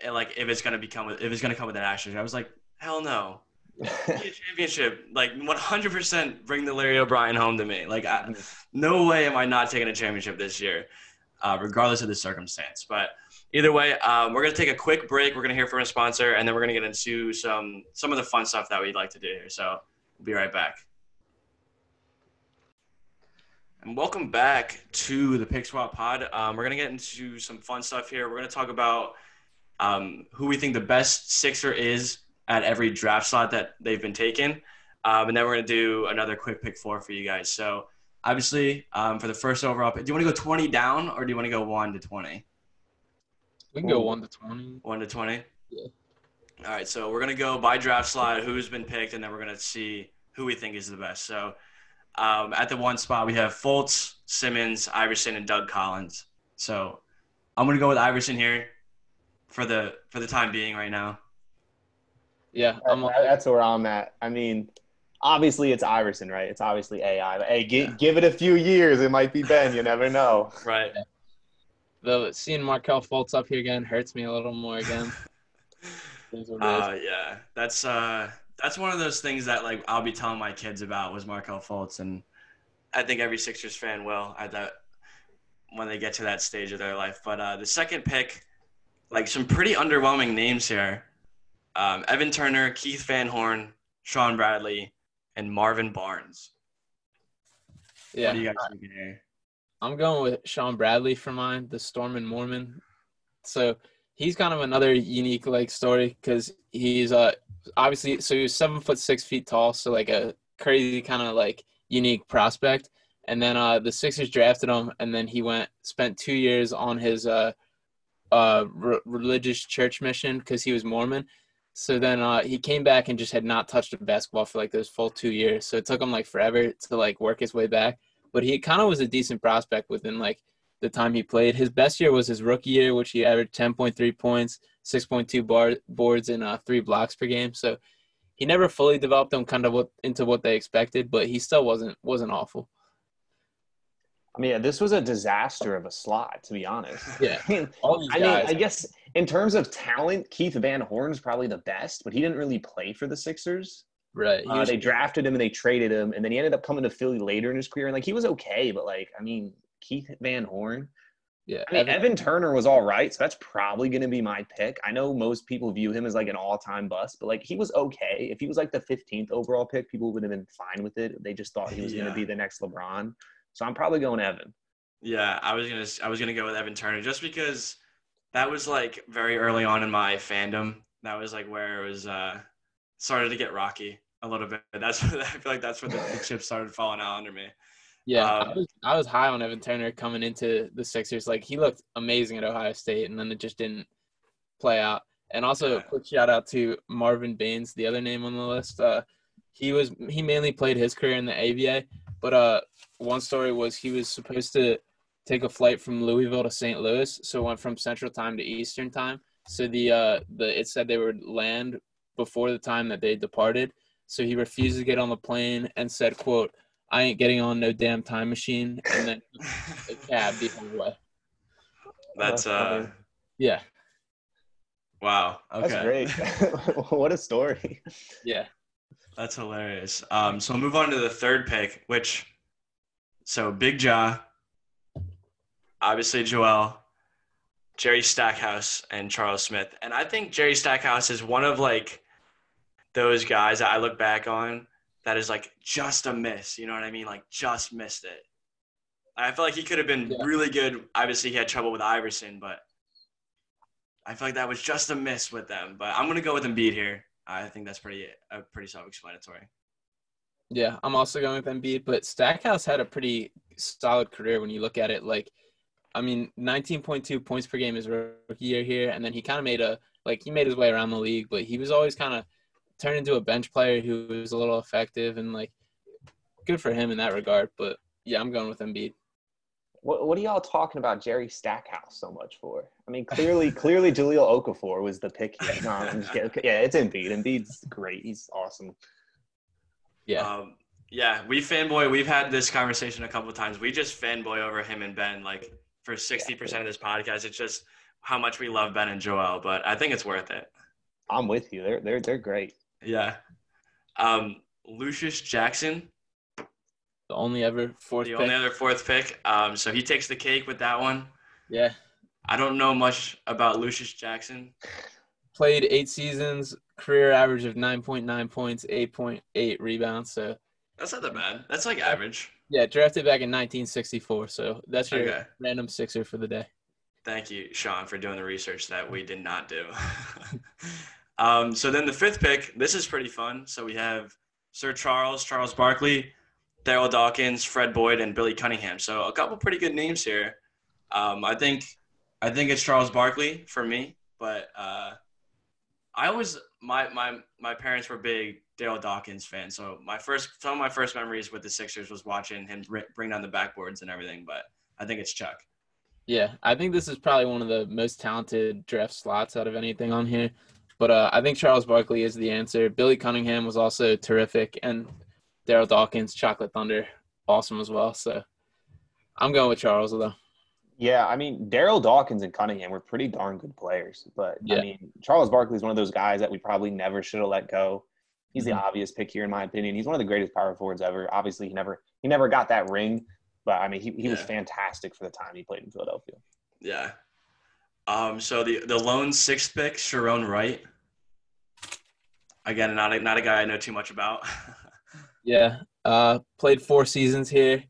And like if it's gonna become if it's gonna come with an asterisk, I was like, hell no <laughs> championship, like 100% bring the Larry O'Brien home to me. Like, I, no way am I not taking a championship this year, uh, regardless of the circumstance. But either way, um, we're gonna take a quick break. We're gonna hear from a sponsor, and then we're gonna get into some some of the fun stuff that we'd like to do here. So we'll be right back. And welcome back to the Pick Swap Pod. Um, we're gonna get into some fun stuff here. We're gonna talk about um, who we think the best Sixer is at every draft slot that they've been taken. Um, and then we're going to do another quick pick four for you guys. So obviously, um, for the first overall, do you want to go 20 down or do you want to go 1 to 20? We can go 1 to 20. 1 to 20? Yeah. All right, so we're going to go by draft slot, who's been picked, and then we're going to see who we think is the best. So um, at the one spot, we have Fultz, Simmons, Iverson, and Doug Collins. So I'm gonna go with Iverson here for the for the time being right now. Yeah, I'm, That- that's where I'm at. I mean, obviously it's Iverson, right? It's obviously AI. But hey, gi- give it a few years, it might be Ben. You never know. <laughs> Right. the seeing Markelle Fultz up here again hurts me a little more again. <laughs> Is what it is. Uh, yeah, that's uh, that's one of those things that like I'll be telling my kids about was Markelle Fultz, and I think every Sixers fan will at that when they get to that stage of their life. But uh, the second pick, like some pretty underwhelming names here: um, Evan Turner, Keith Van Horn, Shawn Bradley, and Marvin Barnes. yeah, What do you guys think here? I'm going with Shawn Bradley for mine, the Stormin' Mormon. So he's kind of another unique like story because he's uh obviously so he was seven foot six feet tall, so like a crazy kind of like unique prospect. And then uh the Sixers drafted him, and then he went spent two years on his uh uh re- religious church mission because he was Mormon. So then uh, he came back and just had not touched a basketball for like those full two years. So it took him like forever to like work his way back but he kind of was a decent prospect within like the time he played. His best year was his rookie year, which he averaged 10.3 points, 6.2 bar, boards, and uh, three blocks per game. So he never fully developed them kind of what, into what they expected, but he still wasn't wasn't awful. I mean, this was a disaster of a slot, to be honest. Yeah, <laughs> I mean, I mean. I guess in terms of talent, Keith Van Horn's probably the best, but he didn't really play for the Sixers. right. He Uh, they drafted him and they traded him, and then he ended up coming to Philly later in his career. And like he was okay, but like I mean, Keith Van Horn. yeah, I mean, Evan- Evan, Turner was all right, so that's probably going to be my pick. I know most people view him as like an all-time bust, but like he was okay. If he was like the 15th overall pick, people would have been fine with it. They just thought he was going to be the next LeBron. So I'm probably going Evan. Yeah, I was gonna I was gonna go with Evan Turner just because that was like very early on in my fandom. That was like where it was uh started to get rocky a little bit. <laughs> That's I feel like that's where the, chips started falling out under me. yeah. um, I, was, I was high on Evan Turner coming into the Sixers. Like he looked amazing at Ohio State, and then it just didn't play out. And also, Yeah. a quick shout out to Marvin Barnes, the other name on the list. Uh, he was he mainly played his career in the ABA, but uh, one story was he was supposed to take a flight from Louisville to St. Louis, so it went from Central Time to Eastern Time. So the uh, the it said they would land before the time that they departed. So he refused to get on the plane and said, "quote I ain't getting on no damn time machine," and then <laughs> a cab the whole way. That's That's uh. Yeah, wow. Okay. That's great. <laughs> what a story. yeah. That's hilarious. Um, so we'll move on to the third pick, which so Big Jaw, obviously Joel, Jerry Stackhouse, and Charles Smith. And I think Jerry Stackhouse is one of like those guys that I look back on that is like just a miss. You know what I mean? Like just missed it. I feel like he could have been Yeah. really good. Obviously, he had trouble with Iverson, but I feel like that was just a miss with them. But I'm gonna go with Embiid here. I think that's pretty uh, pretty self-explanatory. Yeah, I'm also going with Embiid, but Stackhouse had a pretty solid career when you look at it. Like, I mean, 19.2 points per game his rookie year here, and then he kind of made a like he made his way around the league, but he was always kind of turned into a bench player who was a little effective and like good for him in that regard. But yeah, I'm going with Embiid. What, what are y'all talking about Jerry Stackhouse so much for? I mean, clearly, <laughs> clearly, Jahlil Okafor was the pick here. No, I'm just kidding. Yeah, it's Embiid. Embiid's great. He's awesome. Yeah, Um, yeah, we fanboy. We've had this conversation a couple of times. We just fanboy over him and Ben. Like for sixty percent of this podcast, it's just how much we love Ben and Joel. But I think it's worth it. I'm with you. They're they're they're great. Yeah. Um, Lucius Jackson, the only ever fourth the pick. only other fourth pick. Um, so he takes the cake with that one. yeah, I don't know much about Lucius Jackson. played eight seasons, career average of 9.9 points, 8.8 rebounds. So That's not that bad. That's like average. yeah, drafted back in 1964. So that's your Okay. random sixer for the day. Thank you, Sean, for doing the research that we did not do. <laughs> um, so then the fifth pick, this is pretty fun. So we have Sir Charles, Charles Barkley, Darryl Dawkins, Fred Boyd, and Billy Cunningham. So a couple pretty good names here. Um, I think I think it's Charles Barkley for me, but uh, I always my my my parents were big Darryl Dawkins fan. So my first some of my first memories with the Sixers was watching him br- bring down the backboards and everything. But I think it's Chuck. Yeah, I think this is probably one of the most talented draft slots out of anything on here. But uh, I think Charles Barkley is the answer. Billy Cunningham was also terrific, and Darryl Dawkins, Chocolate Thunder, awesome as well. So I'm going with Charles though. Yeah, I mean, Darryl Dawkins and Cunningham were pretty darn good players. But Yeah. I mean, Charles Barkley is one of those guys that we probably never should have let go. He's the obvious pick here, in my opinion. He's one of the greatest power forwards ever. Obviously, he never he never got that ring, but I mean, he, he was fantastic for the time he played in Philadelphia. Yeah. Um. So the the lone sixth pick, Sharone Wright. Again, not a, not a guy I know too much about. <laughs> Yeah, uh, played four seasons here.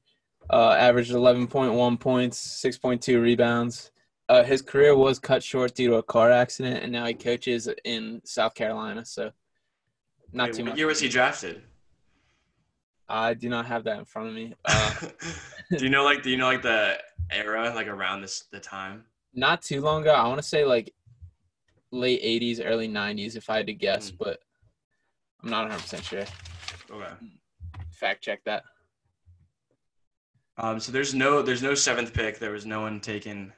Uh, averaged 11.1 points, 6.2 rebounds. Uh, his career was cut short due to a car accident, and now he coaches in South Carolina. So, not Wait, too what much. year was he drafted? I do not have that in front of me. <laughs> Uh, do you know like do you know like the era like around this the time? not too long ago. I want to say like late 80s, early 90s, if I had to guess, Mm. but I'm not 100% sure. Okay. Fact check that. Um. So there's no there's no seventh pick. There was no one taken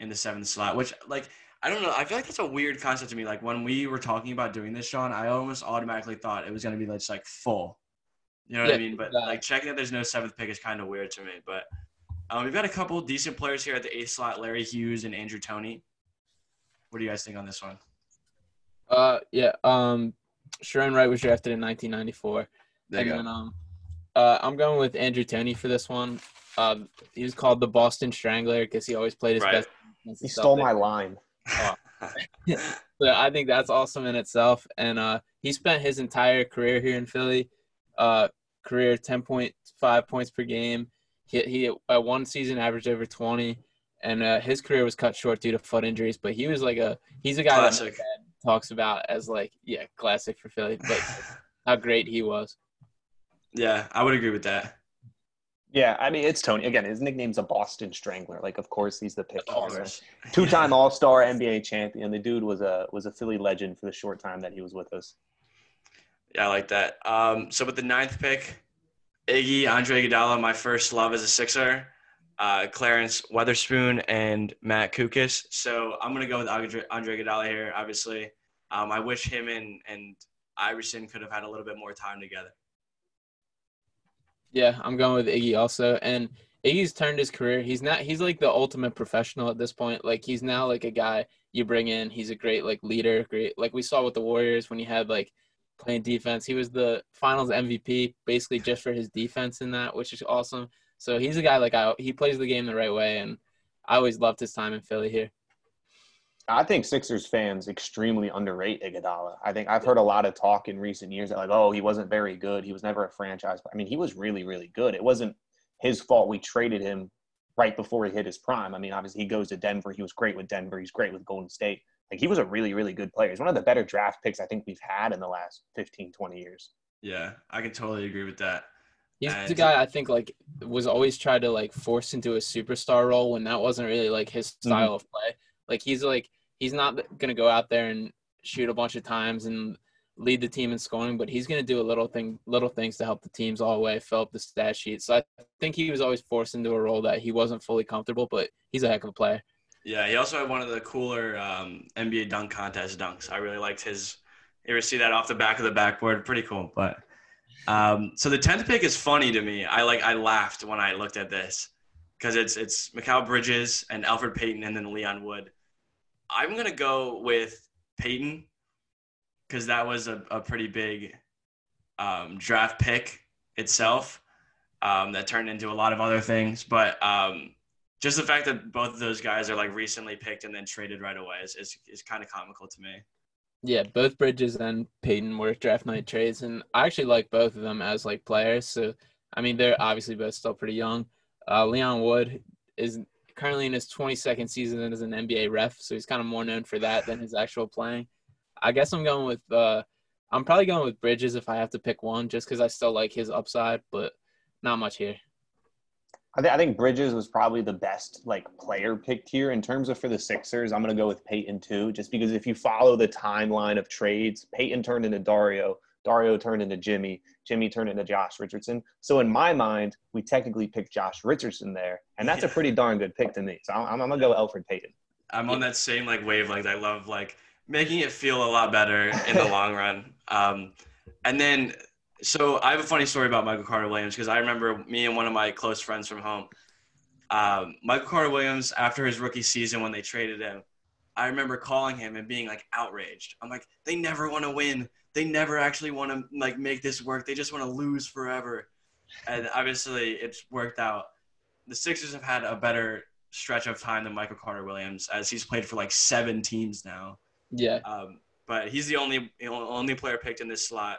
in the seventh slot, which like I don't know. I feel like that's a weird concept to me. Like when we were talking about doing this, Sean, I almost automatically thought it was gonna be just like full. You know what I mean? But yeah. like checking that there's no seventh pick is kind of weird to me. But um, we've got a couple decent players here at the eighth slot: Larry Hughes and Andrew Toney. What do you guys think on this one? Uh, yeah. Um, Sharone Wright was drafted in 1994. There and you go. then um, uh, I'm going with Andrew Toney for this one. Um, he was called the Boston Strangler because he always played his Right. best. He stole my Celtics. <laughs> So I think that's awesome in itself. And uh, he spent his entire career here in Philly. Uh, career 10.5 points per game. He, he uh, one season averaged over 20, and uh, his career was cut short due to foot injuries. But he was like a he's a guy that talks about as like yeah classic for Philly, but <laughs> how great he was. Yeah, I would agree with that. Yeah, I mean, it's Toney. Again, his nickname's a Boston Strangler. Like, of course, he's the pick. <laughs> Two-time All-Star, NBA champion. The dude was a was a Philly legend for the short time that he was with us. Yeah, I like that. Um, so with the ninth pick, Iggy, Andre Iguodala, my first love as a Sixer, uh, Clarence Weatherspoon, and Matt Guokas. So I'm gonna go with Andre, Andre Iguodala here. Obviously, um, I wish him and and Iverson could have had a little bit more time together. Yeah, I'm going with Iggy also. And Iggy's turned his career. He's not he's like the ultimate professional at this point. Like he's now like a guy you bring in. He's a great like leader, great like we saw with the Warriors when he had like playing defense. He was the finals MVP basically just for his defense in that, which is awesome. So he's a guy like I he plays the game the right way and I always loved his time in Philly here. I think Sixers fans extremely underrate Iguodala. I think I've heard a lot of talk in recent years that like, oh, he wasn't very good. He was never a franchise. I mean, he was really, really good. It wasn't his fault we traded him right before he hit his prime. I mean, obviously he goes to Denver. He was great with Denver. He's great with Golden State. Like he was a really, really good player. He's one of the better draft picks I think we've had in the last 15, 20 years. Yeah, I can totally agree with that. He's And- the guy I think like was always tried to like force into a superstar role when that wasn't really like his mm-hmm. style of play. Like he's like he's not gonna go out there and shoot a bunch of times and lead the team in scoring, but he's gonna do a little thing, little things to help the teams all the way, fill up the stat sheet. So I think he was always forced into a role that he wasn't fully comfortable, but he's a heck of a player. Yeah, he also had one of the cooler um, NBA dunk contest dunks. I really liked his. You ever see that off the back of the backboard? Pretty cool. But um, so the tenth pick is funny to me. I like I laughed when I looked at this because it's it's Mikal Bridges and Elfrid Payton and then Leon Wood. I'm gonna go with Payton because that was a, a pretty big um, draft pick itself um, that turned into a lot of other things. But um, just the fact that both of those guys are like recently picked and then traded right away is, is, is kind of comical to me. Yeah, both Bridges and Payton were draft night trades, and I actually like both of them as like players. So, I mean, they're obviously both still pretty young. Uh, Leon Wood is currently in his 22nd season as an NBA ref, so he's kind of more known for that than his actual playing. I guess I'm going with uh, I'm probably going with Bridges if I have to pick one, just because I still like his upside, but not much here. I, th- I think Bridges was probably the best like player picked here in terms of for the Sixers. I'm going to go with Payton too, just because if you follow the timeline of trades, Payton turned into Dario, Dario turned into Jimmy, Jimmy turned into Josh Richardson. So in my mind, we technically picked Josh Richardson there, and that's a Yeah. pretty pretty darn good pick to me. So I'm, I'm gonna go Elfrid Payton. I'm on that same like wavelength. I love like making it feel a lot better in the long run. <laughs> Um, and then, so I have a funny story about Michael Carter Williams because I remember me and one of my close friends from home, um, Michael Carter Williams, after his rookie season when they traded him, I remember calling him and being like outraged. I'm like, they never want to win. They never actually want to like make this work. They just want to lose forever. And obviously, it's worked out. The Sixers have had a better stretch of time than Michael Carter Williams, as he's played for like seven teams now. Yeah. Um, but he's the only only player picked in this slot.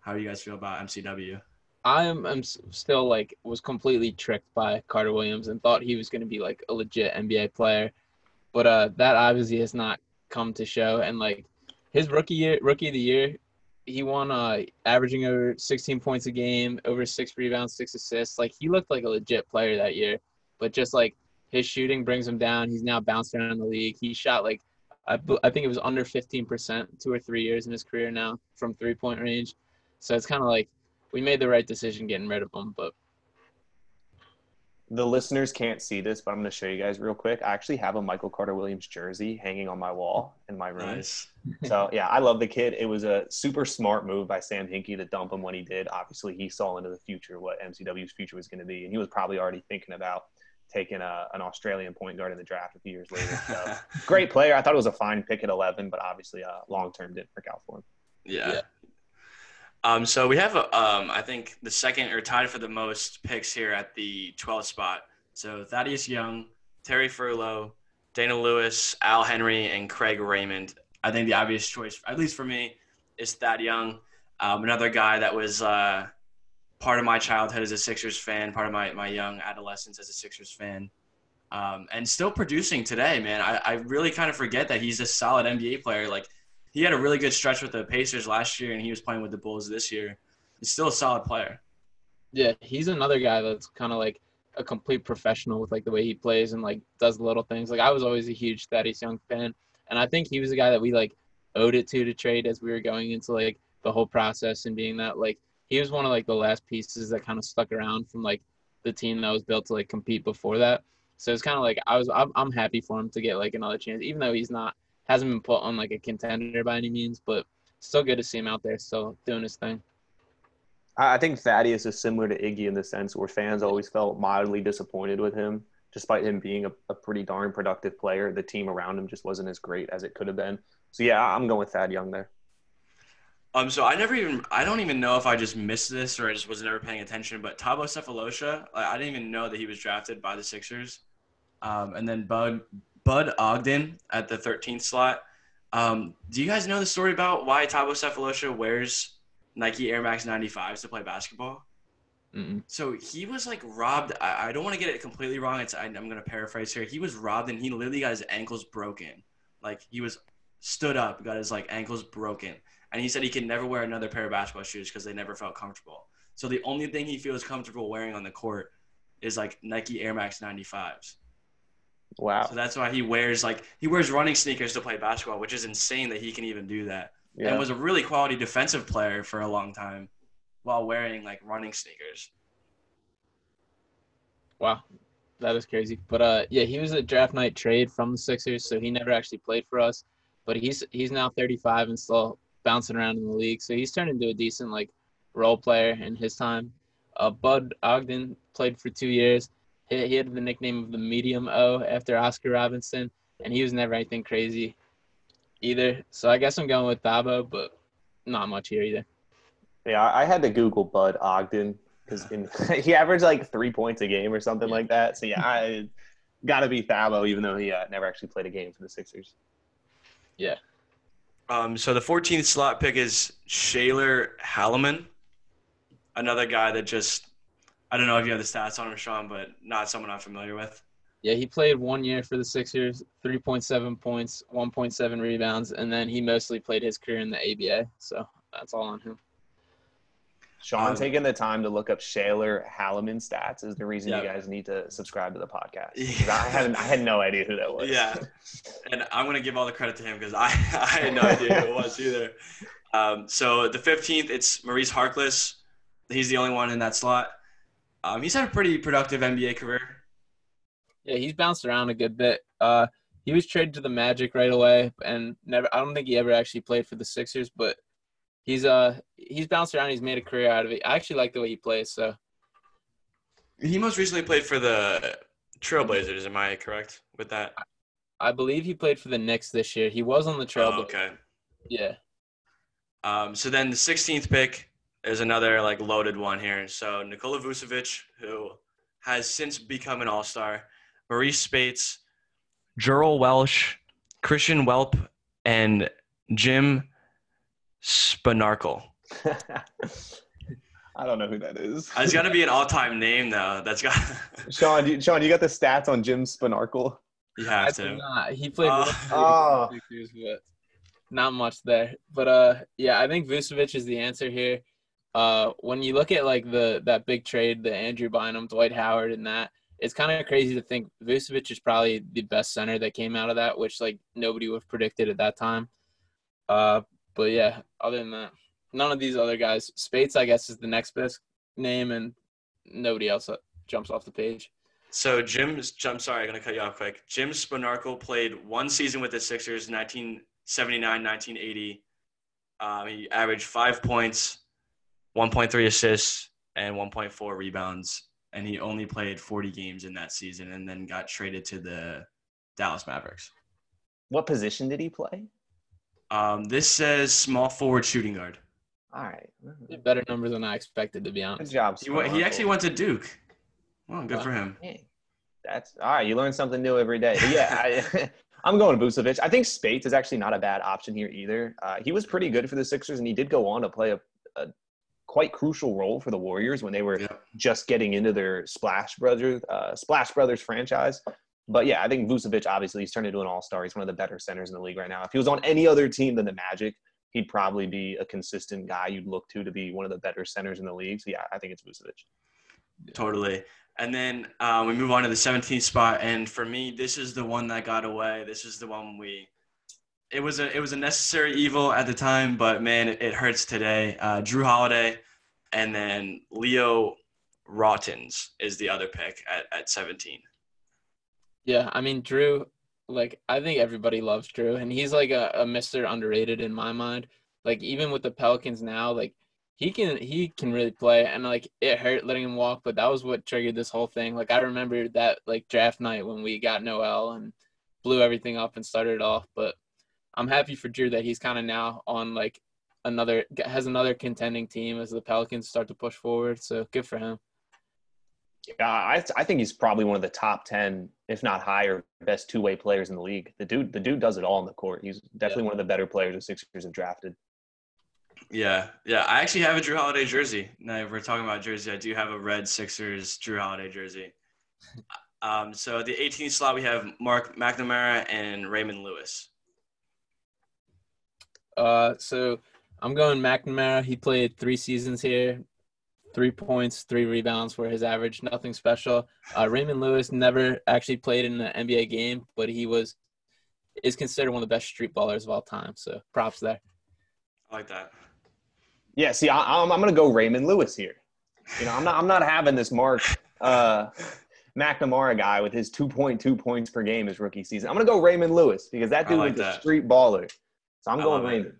How do you guys feel about MCW? I am I'm still like was completely tricked by Carter Williams and thought he was going to be like a legit NBA player, but uh that obviously has not come to show. And like his rookie year, rookie of the year, he won uh averaging over 16 points a game, over six rebounds, six assists. Like he looked like a legit player that year, but just like his shooting brings him down. He's now bounced around the league. He shot like I, I think it was under 15% two or three years in his career now from three point range. So it's kind of like we made the right decision getting rid of him, but The listeners can't see this, but I'm gonna show you guys real quick. I actually have a Michael Carter Williams jersey hanging on my wall in my room. Nice. <laughs> So yeah, I love the kid. It was a super smart move by Sam Hinkie to dump him when he did. Obviously, he saw into the future what MCW's future was going to be, and he was probably already thinking about taking a, an Australian point guard in the draft a few years later. So <laughs> great player. I thought it was a fine pick at 11, but obviously, uh, long term didn't work out for him. Yeah. Yeah. Um, so we have, um, I think, the second or tied for the most picks here at the 12th spot. So Thaddeus Young, Terry Furlow, Dana Lewis, Al Henry, and Craig Raymond. I think the obvious choice, at least for me, is Thad Young. Um, another guy that was uh, part of my childhood as a Sixers fan, part of my, my young adolescence as a Sixers fan, um, and still producing today, man. I, I really kind of forget that he's a solid NBA player. Like, he had a really good stretch with the Pacers last year, and he was playing with the Bulls this year. He's still a solid player. yeah, he's another guy that's kind of like a complete professional with like the way he plays and like does little things. Like I was always a huge Thaddeus Young fan, and I think he was a guy that we like owed it to to trade as we were going into like the whole process and being that like he was one of like the last pieces that kind of stuck around from like the team that was built to like compete before that. So it's kind of like I was I'm, I'm happy for him to get like another chance, even though he's not hasn't been put on like a contender by any means, but still good to see him out there still doing his thing. I I think Thaddeus is similar to Iggy in the sense where fans always felt mildly disappointed with him, despite him being a, a pretty darn productive player. The team around him just wasn't as great as it could have been. So yeah, I'm going with Thad Young there. Um, so I never even I don't even know if I just missed this or I just was never paying attention. But Thabo Sefolosha, like, I didn't even know that he was drafted by the Sixers. Um, and then Bud Bud Ogden at the 13th slot. Um, do you guys know the story about why Thabo Sefolosha wears Nike Air Max 95s to play basketball? Mm-mm. So he was like robbed. I, I don't want to get it completely wrong. It's I, I'm going to paraphrase here. He was robbed and he literally got his ankles broken. Like he was stood up, got his like ankles broken, and he said he could never wear another pair of basketball shoes because they never felt comfortable. So the only thing he feels comfortable wearing on the court is like Nike Air Max 95s. Wow. So that's why he wears like he wears running sneakers to play basketball, which is insane that he can even do that. Yeah. And was a really quality defensive player for a long time while wearing like running sneakers. Wow, that is crazy. But uh, yeah, he was a draft night trade from the Sixers, so he never actually played for us. But he's he's now 35 and still bouncing around in the league, so he's turned into a decent like role player in his time. Uh, Bud Ogden played for two years. He, he had the nickname of the Medium O after Oscar Robinson, and he was never anything crazy either. So I guess I'm going with Thabo, but not much here either. Yeah, I I had to Google Bud Ogden because <laughs> he averaged like three points a game or something like that. So yeah, I <laughs> got to be Thabo, even though he uh, never actually played a game for the Sixers. Yeah. Um, so the 14th slot pick is Shaler Halimon, another guy that just I don't know if you have the stats on him, Sean, but not someone I'm familiar with. Yeah, he played one year for the Sixers, 3.7 points, 1.7 rebounds, and then he mostly played his career in the ABA. So that's all on him. Sean Um, taking the time to look up Shaler Halimon stats is the reason you guys need to subscribe to the podcast. 'Cause I had I had no idea who that was. Yeah, and I'm gonna give all the credit to him because I, <laughs> I had no <laughs> idea who it was either. Um, so the 15th, it's Maurice Harkless, He's the only one in that slot. Um, he's had a pretty productive NBA career. Yeah, he's bounced around a good bit. Uh, he was traded to the Magic right away, and never. I don't think he ever actually played for the Sixers, but he's uh he's bounced around. He's made a career out of it. I actually like the way he plays. So He most recently played for the Trailblazers. Am I correct with that? I believe he played for the Knicks this year. He was on the Trail. Oh, okay. Yeah. Um, so then the 16th pick is another like loaded one here. So Nikola Vucevic, who has since become an All-Star, Marreese Speights, Jiri Welsch, Christian Welp, and Jim Spanarkel. <laughs> I don't know who that is. It's got to be an all-time name though. That's got. <laughs> Sean, you, Sean, you got the stats on Jim Spanarkel? you have do to. not. He played Uh, <laughs> with oh. Not much there. But uh, yeah, I think Vucevic is the answer here. Uh, when you look at like the that big trade, the Andrew Bynum, Dwight Howard, and that, it's kind of crazy to think Vucevic is probably the best center that came out of that, which like nobody would have predicted at that time. Uh, but yeah, other than that, none of these other guys. Speights, I guess, is the next best name, and nobody else uh, jumps off the page. So Jim, I'm sorry, I'm gonna cut you off quick. Jim Spanarkel played one season with the Sixers, 1979, 1980. Um, he averaged five points, 1.3 assists, and 1.4 rebounds, and he only played 40 games in that season, and then got traded to the Dallas Mavericks. What position did he play? Um, this says small forward shooting guard. All right. Better number than I expected, to be Good honest. job. He, he actually went to Duke. Well, good Wow. for him. Hey, that's all right. You learn something new every day. But yeah, I, <laughs> I'm going Vucevic. I think Speights is actually not a bad option here either. Uh, he was pretty good for the Sixers, and he did go on to play a, a quite crucial role for the Warriors when they were Yep. just getting into their Splash Brothers uh, Splash Brothers franchise. But yeah, I think Vucevic obviously he's turned into an All Star. He's one of the better centers in the league right now. If he was on any other team than the Magic, he'd probably be a consistent guy you'd look to to be one of the better centers in the league. So yeah, I think it's Vucevic. Totally. And then um, we move on to the 17th spot, and for me, this is the one that got away. This is the one we. It was a it was a necessary evil at the time, but man, it, it hurts today. Uh, Jrue Holiday, and then Leo Rautins is the other pick at, at 17. Yeah, I mean Jrue, like I think everybody loves Jrue, and he's like a, a Mister Underrated in my mind. Like even with the Pelicans now, like he can he can really play, and like it hurt letting him walk, but that was what triggered this whole thing. Like I remember that like draft night when we got Noel and blew everything up and started off. But I'm happy for Jrue that he's kind of now on like another has another contending team as the Pelicans start to push forward. So good for him. Yeah, I, I think he's probably one of the top ten, if not higher, best two way players in the league. The dude, the dude does it all on the court. He's definitely one of the better players the Sixers have drafted. Yeah, yeah. I actually have a Jrue Holiday jersey. Now if we're talking about jersey. I do have a red Sixers Jrue Holiday jersey. Um, so the 18th slot, we have Mark McNamara and Raymond Lewis. Uh, so I'm going McNamara. He played three seasons here, three points, three rebounds for his average. Nothing special. Uh, Raymond Lewis never actually played in an NBA game, but he was is considered one of the best street ballers of all time. So props there. I like that. Yeah, see, I, I'm I'm gonna go Raymond Lewis here. You know, I'm not I'm not having this Mark uh, McNamara guy with his 2.2 points per game his rookie season. I'm gonna go Raymond Lewis because that dude like was a street baller. So I'm I going love it.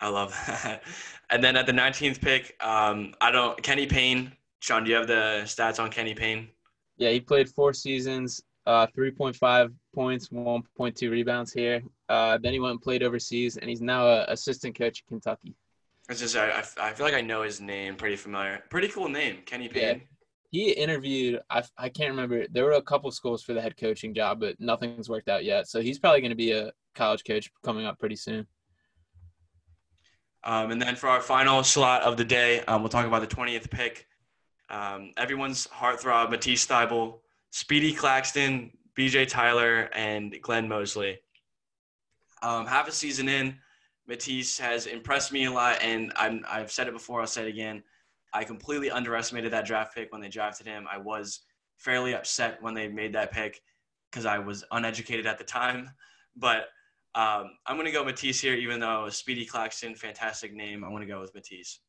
I love that. <laughs> And then at the 19th pick, um, I don't Kenny Payne. Sean, do you have the stats on Kenny Payne? Yeah, he played four seasons, uh, 3.5 points, 1.2 rebounds here. Uh, then he went and played overseas, and he's now a assistant coach at Kentucky. It's just I, I, feel like I know his name, pretty familiar. Pretty cool name, Kenny Yeah. Payne. He interviewed, I, I can't remember, there were a couple schools for the head coaching job, but nothing's worked out yet. So he's probably going to be a college coach coming up pretty soon. Um, and then for our final slot of the day, um, we'll talk about the 20th pick. Um, everyone's heartthrob, Matisse Thybulle, Speedy Claxton, BJ Tyler, and Glenn Mosley. Um, half a season in, Matisse has impressed me a lot, and I'm, I've said it before, I'll say it again. I completely underestimated that draft pick when they drafted him. I was fairly upset when they made that pick because I was uneducated at the time. But um, I'm going to go Matisse here, even though Speedy Claxton, fantastic name. I'm going to go with Matisse.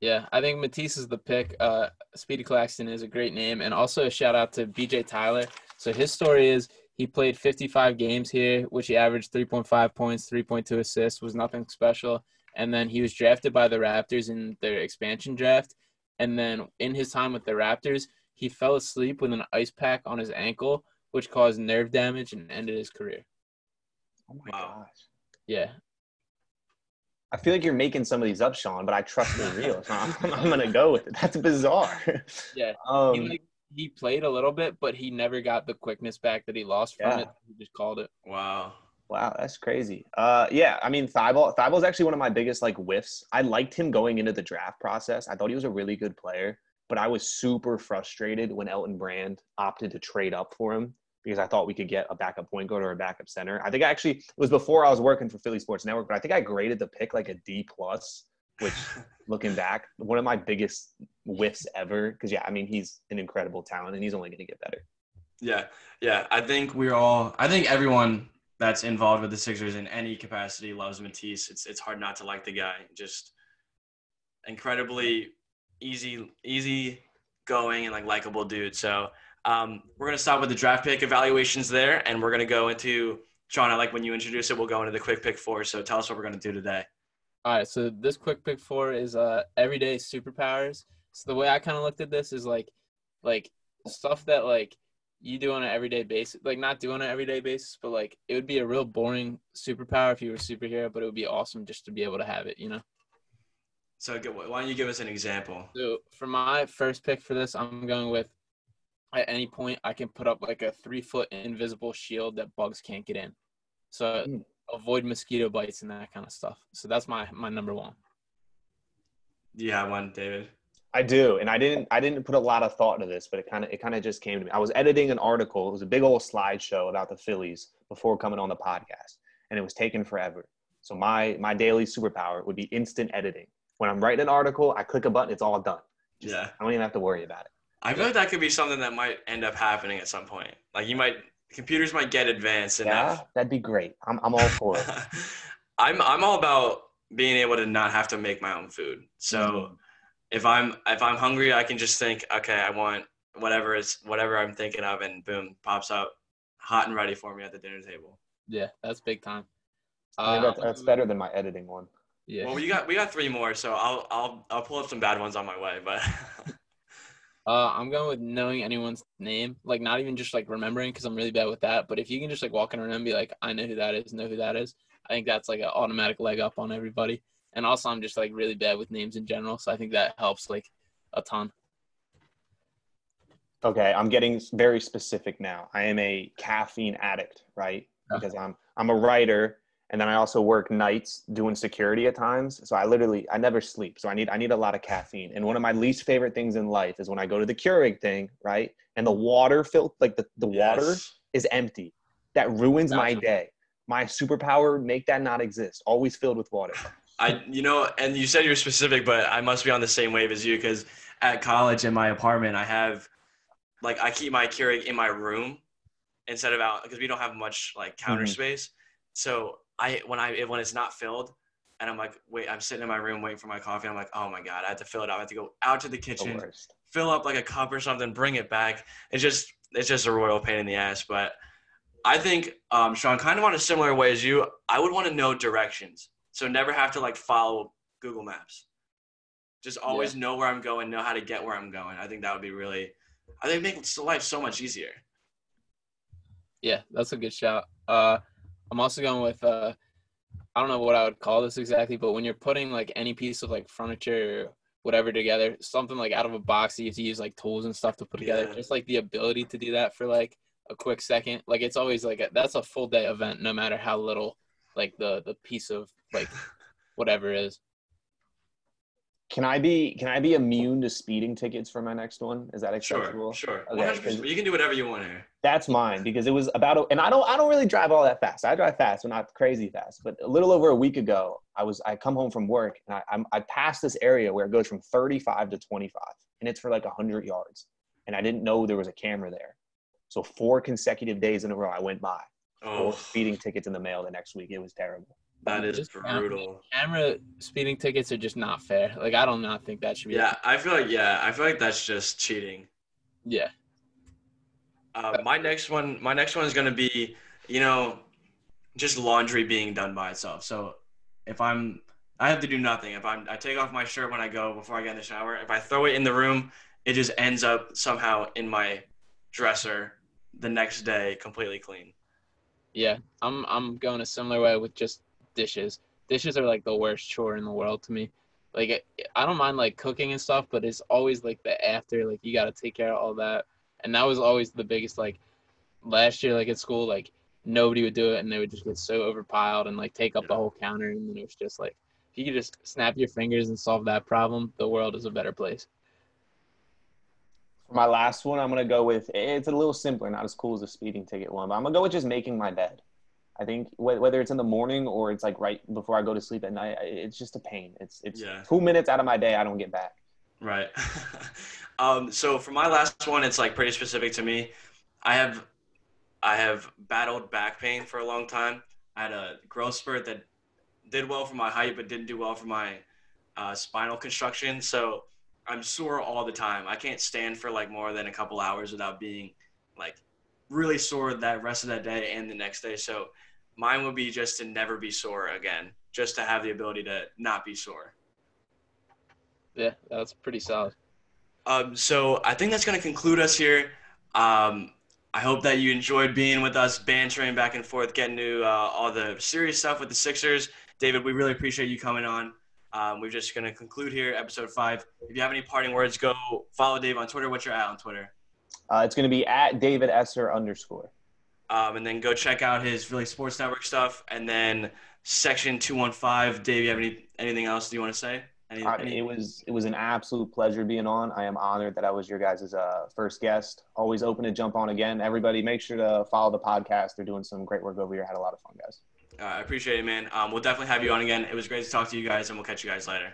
Yeah, I think Matisse is the pick. Uh, Speedy Claxton is a great name, and also a shout out to BJ Tyler. So his story is he played 55 games here, which he averaged 3.5 points, 3.2 assists, was nothing special. And then he was drafted by the Raptors in their expansion draft. And then in his time with the Raptors, he fell asleep with an ice pack on his ankle, which caused nerve damage and ended his career. Oh my Wow. gosh. Yeah, I feel like you're making some of these up, Sean, but I trust they're real. So I'm, <laughs> I'm gonna go with it. That's bizarre. Yeah. Um, he like he played a little bit, but he never got the quickness back that he lost from Yeah. it. He just called it. Wow. Wow, that's crazy. Uh, yeah, I mean, Thybulle, Thybulle's actually one of my biggest like whiffs. I liked him going into the draft process. I thought he was a really good player, but I was super frustrated when Elton Brand opted to trade up for him because I thought we could get a backup point guard or a backup center. I think I actually it was before I was working for Philly Sports Network, but I think I graded the pick like a D plus, which <laughs> looking back, one of my biggest whiffs ever. Because yeah, I mean, he's an incredible talent and he's only going to get better. Yeah, yeah. I think we're all. I think everyone that's involved with the Sixers in any capacity loves Matisse. It's it's hard not to like the guy. Just incredibly easy, easy going and like likable dude. So um, we're gonna start with the draft pick evaluations there, and we're gonna go into Sean. I like when you introduce it. We'll go into the quick pick four. So tell us what we're gonna do today. All right, so this quick pick four is uh everyday superpowers. So the way I kind of looked at this is like like stuff that like you do on an everyday basis, like not do on an everyday basis, but like it would be a real boring superpower if you were a superhero, but it would be awesome just to be able to have it, you know. So why don't you give us an example? So for my first pick for this, I'm going with at any point I can put up like a three foot invisible shield that bugs can't get in. So Mm. avoid mosquito bites and that kind of stuff. So that's my my number one. Do you have one, David? I do, and I didn't. I didn't put a lot of thought into this, but it kind of it kind of just came to me. I was editing an article. It was a big old slideshow about the Phillies before coming on the podcast, and it was taking forever. So my my daily superpower would be instant editing. When I'm writing an article, I click a button, it's all done. Just- Yeah. I don't even have to worry about it. I feel like that could be something that might end up happening at some point. Like you might, computers might get advanced enough. Yeah, that'd be great. I'm I'm all for it. <laughs> I'm I'm all about being able to not have to make my own food. So Mhm. if I'm if I'm hungry, I can just think, okay, I want whatever is whatever I'm thinking of, and boom, pops up, hot and ready for me at the dinner table. Yeah, that's big time. I think Uh, that's, that's better than my editing one. Yeah. Well, we got we got three more, so I'll I'll I'll pull up some bad ones on my way, but <laughs> Uh, I'm going with knowing anyone's name, like not even just like remembering because I'm really bad with that. But if you can just like walk in around and be like, I know who that is, know who that is, I think that's like an automatic leg up on everybody. And also, I'm just like really bad with names in general, so I think that helps like a ton. Okay, I'm getting very specific now. I am a caffeine addict, right? Because I'm I'm a writer and then I also work nights doing security at times. So I literally I never sleep. So I need I need a lot of caffeine. And one of my least favorite things in life is when I go to the Keurig thing, right? And the water filled like the, the water is empty. That ruins my Gotcha. day. My superpower, make that not exist. Always filled with water. I, you know, and you said you're specific, but I must be on the same wave as you because at college in my apartment, I have, like, I keep my Keurig in my room instead of out because we don't have much like counter Mhm. space. So I, when I, when it's not filled, and I'm like, wait, I'm sitting in my room waiting for my coffee. I'm like, oh my god, I have to fill it up. I have to go out to the The kitchen, worst. fill up like a cup or something, bring it back. It's just, it's just a royal pain in the ass. But I think, um, Sean, kind of on a similar way as you, I would want to know directions. So never have to like follow Google Maps. Just always know where I'm going, know how to get where I'm going. I think that would be really, I think it makes life so much easier. Yeah, that's a good shout. Uh, I'm also going with uh, I don't know what I would call this exactly, but when you're putting like any piece of like furniture or whatever together, something like out of a box, you have to use like tools and stuff to put together. Yeah. Just like the ability to do that for like a quick second, like it's always like a, that's a full day event, no matter how little like the the piece of like <laughs> whatever is. Can I be can I be immune to speeding tickets for my next one? Is that acceptable? Sure, sure. Okay, 100%. You can do whatever you want here. That's mine because it was about, a, and I don't, I don't really drive all that fast. I drive fast, but not crazy fast. But a little over a week ago, I was, I come home from work and I, I'm, I passed this area where it goes from 35 to 25, and it's for like 100 yards, and I didn't know there was a camera there. So four consecutive days in a row, I went by. Four Oh, speeding tickets in the mail the next week. It was terrible. That is Just brutal. Camera speeding tickets are just not fair. Like I don't not think that should be. Yeah, I feel like yeah, I feel like that's just cheating. Yeah. Uh, my next one, my next one is gonna be, you know, just laundry being done by itself. So if I'm, I have to do nothing. If I'm, I take off my shirt when I go before I get in the shower. If I throw it in the room, it just ends up somehow in my dresser the next day, completely clean. Yeah, I'm I'm going a similar way with just dishes. Dishes are like the worst chore in the world to me. Like I don't mind like cooking and stuff, but it's always like the after. Like you got to take care of all that, and that was always the biggest. Like last year, like at school, like nobody would do it, and they would just get so overpiled and like take up the whole counter, and then it was just like if you could just snap your fingers and solve that problem, the world is a better place. For my last one, I'm gonna go with it's a little simpler, not as cool as the speeding ticket one, but I'm gonna go with just making my bed. I think wh- whether it's in the morning or it's like right before I go to sleep at night, it's just a pain. It's it's Yeah. two minutes out of my day I don't get back. Right. <laughs> um, so for my last one, it's like pretty specific to me. I have, I have battled back pain for a long time. I had a growth spurt that did well for my height, but didn't do well for my uh, spinal construction. So I'm sore all the time. I can't stand for like more than a couple hours without being like really sore that rest of that day and the next day. So mine would be just to never be sore again, just to have the ability to not be sore. Yeah, that's pretty solid. Um, so I think that's going to conclude us here. Um, I hope that you enjoyed being with us, bantering back and forth, getting to uh, all the serious stuff with the Sixers. David, we really appreciate you coming on. Um, we're just going to conclude here, episode five. If you have any parting words, go follow Dave on Twitter. What's your at on Twitter? Uh, it's gonna be at David Esser underscore. Um, and then go check out his Philly Sports Network stuff. And then section 215. Dave, you have any anything else do you want to say? Uh, any- it was it was an absolute pleasure being on. I am honored that I was your guys' uh, first guest. Always open to jump on again. Everybody, make sure to follow the podcast. They're doing some great work over here. Had a lot of fun, guys. uh, I appreciate it, man. Um, we'll definitely have you on again. It was great to talk to you guys, and we'll catch you guys later.